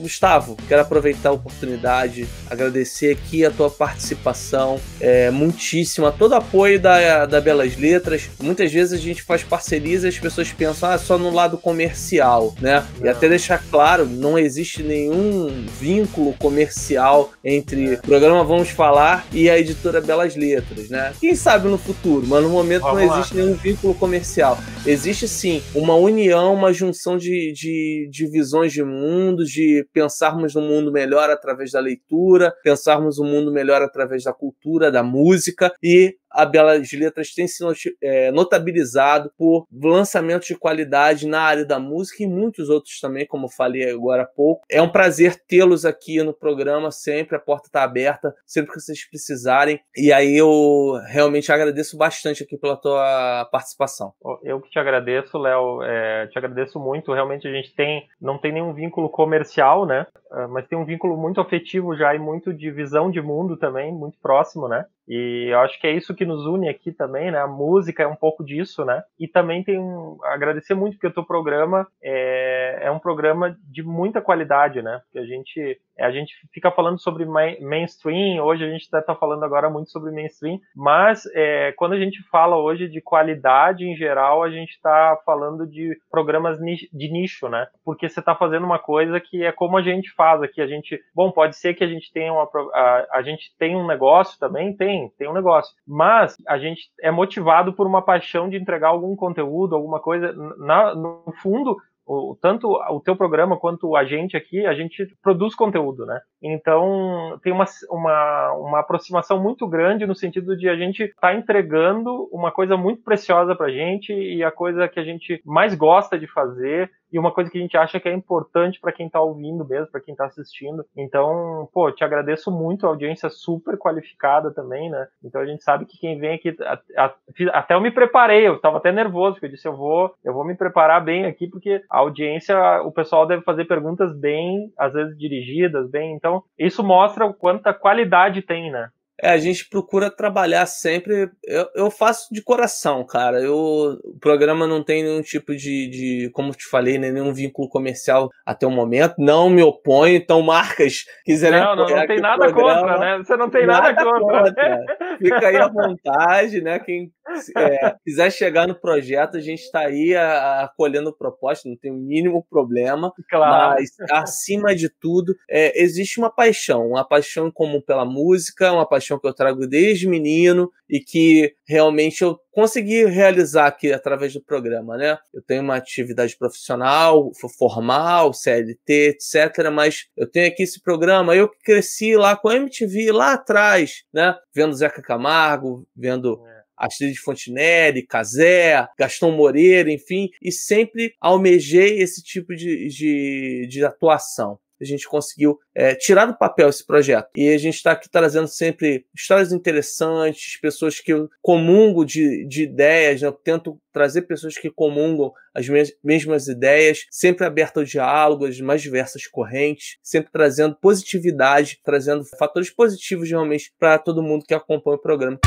Gustavo, quero aproveitar a oportunidade, agradecer aqui a tua participação, é, muitíssimo, a todo apoio da, da Belas Letras. Muitas vezes a gente faz parcerias e as pessoas pensam ah, só no lado comercial, né? Não. E até deixar claro, não existe nenhum vínculo comercial entre é. o programa Vamos Falar e a editora Belas Letras, né? Quem sabe no futuro, mas no momento Vamos não lá. existe nenhum vínculo comercial. Existe sim uma união, uma junção de, de, de visões de mundos, de pensarmos no mundo melhor através da leitura, pensarmos um mundo melhor através da cultura, da música e a Belas Letras tem se é, notabilizado por lançamentos de qualidade na área da música e muitos outros também, como falei agora há pouco. É um prazer tê-los aqui no programa sempre, a porta está aberta, sempre que vocês precisarem. E aí eu realmente agradeço bastante aqui pela tua participação.
Eu que te agradeço, Léo, é, te agradeço muito. Realmente a gente tem, não tem nenhum vínculo comercial, né? É, mas tem um vínculo muito afetivo já e muito de visão de mundo também, muito próximo, né? E eu acho que é isso que nos une aqui também, né? A música é um pouco disso, né? E também tem um, agradecer muito porque o teu programa é, é um programa de muita qualidade, né? Porque a gente a gente fica falando sobre mainstream, hoje a gente está tá falando agora muito sobre mainstream, mas é, quando a gente fala hoje de qualidade em geral, a gente está falando de programas de nicho, né? Porque você está fazendo uma coisa que é como a gente faz aqui. A gente, bom, pode ser que a gente tenha uma, a, a gente tem um negócio também, tem tem, um negócio. Mas a gente é motivado por uma paixão de entregar algum conteúdo, alguma coisa. Na, no fundo, o, tanto o teu programa quanto a gente aqui, a gente produz conteúdo, né? Então tem uma, uma, uma aproximação muito grande no sentido de a gente estar tá entregando uma coisa muito preciosa pra gente e a coisa que a gente mais gosta de fazer e uma coisa que a gente acha que é importante para quem está ouvindo mesmo, para quem está assistindo. Então, pô, te agradeço muito, a audiência super qualificada também, né? Então a gente sabe que quem vem aqui, a, a, até eu me preparei, eu estava até nervoso, porque eu disse, eu vou, eu vou me preparar bem aqui, porque a audiência, o pessoal deve fazer perguntas bem, às vezes dirigidas, bem, então isso mostra o quanta qualidade tem, né?
É, a gente procura trabalhar sempre. Eu, eu faço de coração, cara. Eu, o programa não tem nenhum tipo de, de, como te falei, né, nenhum vínculo comercial até o momento. Não me oponho, então marcas quiserem.
Não, não, não tem nada programa, contra, né? Você não tem nada, nada contra. contra.
Fica aí à vontade, né? Quem é, quiser chegar no projeto, a gente está aí acolhendo proposta, não tem o mínimo problema. Claro. Mas, acima de tudo, é, existe uma paixão, uma paixão comum pela música, uma paixão que eu trago desde menino e que realmente eu consegui realizar aqui através do programa, né? Eu tenho uma atividade profissional, formal, CLT, etc. Mas eu tenho aqui esse programa. Eu que cresci lá com a MTV lá atrás, né? Vendo Zeca Camargo, vendo é. Astrid Fontinelli, Casé, Gastão Moreira, enfim, e sempre almejei esse tipo de, de, de atuação a gente conseguiu é, tirar do papel esse projeto. E a gente está aqui trazendo sempre histórias interessantes, pessoas que comungam de, de ideias, né? eu tento trazer pessoas que comungam as mesmas ideias, sempre aberto ao diálogo, as mais diversas correntes, sempre trazendo positividade, trazendo fatores positivos realmente para todo mundo que acompanha o programa.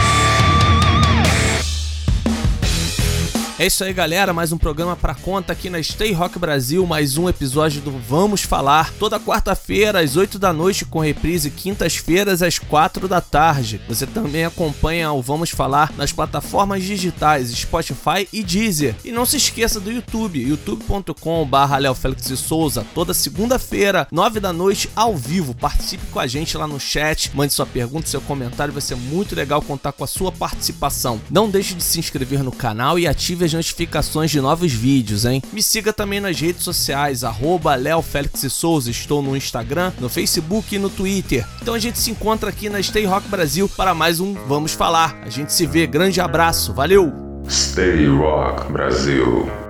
É isso aí, galera. Mais um programa pra conta aqui na Stay Rock Brasil. Mais um episódio do Vamos Falar. Toda quarta-feira, às 8 da noite, com reprise quintas-feiras, às 4 da tarde. Você também acompanha o Vamos Falar nas plataformas digitais Spotify e Deezer. E não se esqueça do YouTube, youtube.com.br Léo Souza. Toda segunda-feira, 9 da noite, ao vivo. Participe com a gente lá no chat. Mande sua pergunta, seu comentário. Vai ser muito legal contar com a sua participação. Não deixe de se inscrever no canal e ative as notificações de novos vídeos, hein? Me siga também nas redes sociais, arroba Léo Félix Souza, estou no Instagram, no Facebook e no Twitter. Então a gente se encontra aqui na Stay Rock Brasil para mais um Vamos Falar. A gente se vê, grande abraço, valeu!
Stay Rock Brasil.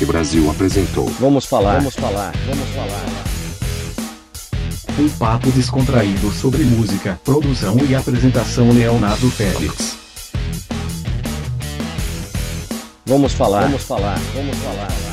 Rock Brasil apresentou.
Vamos falar, vamos falar, vamos falar.
Um papo descontraído sobre música, produção e apresentação Leonardo Félix.
Vamos falar, vamos falar, vamos falar.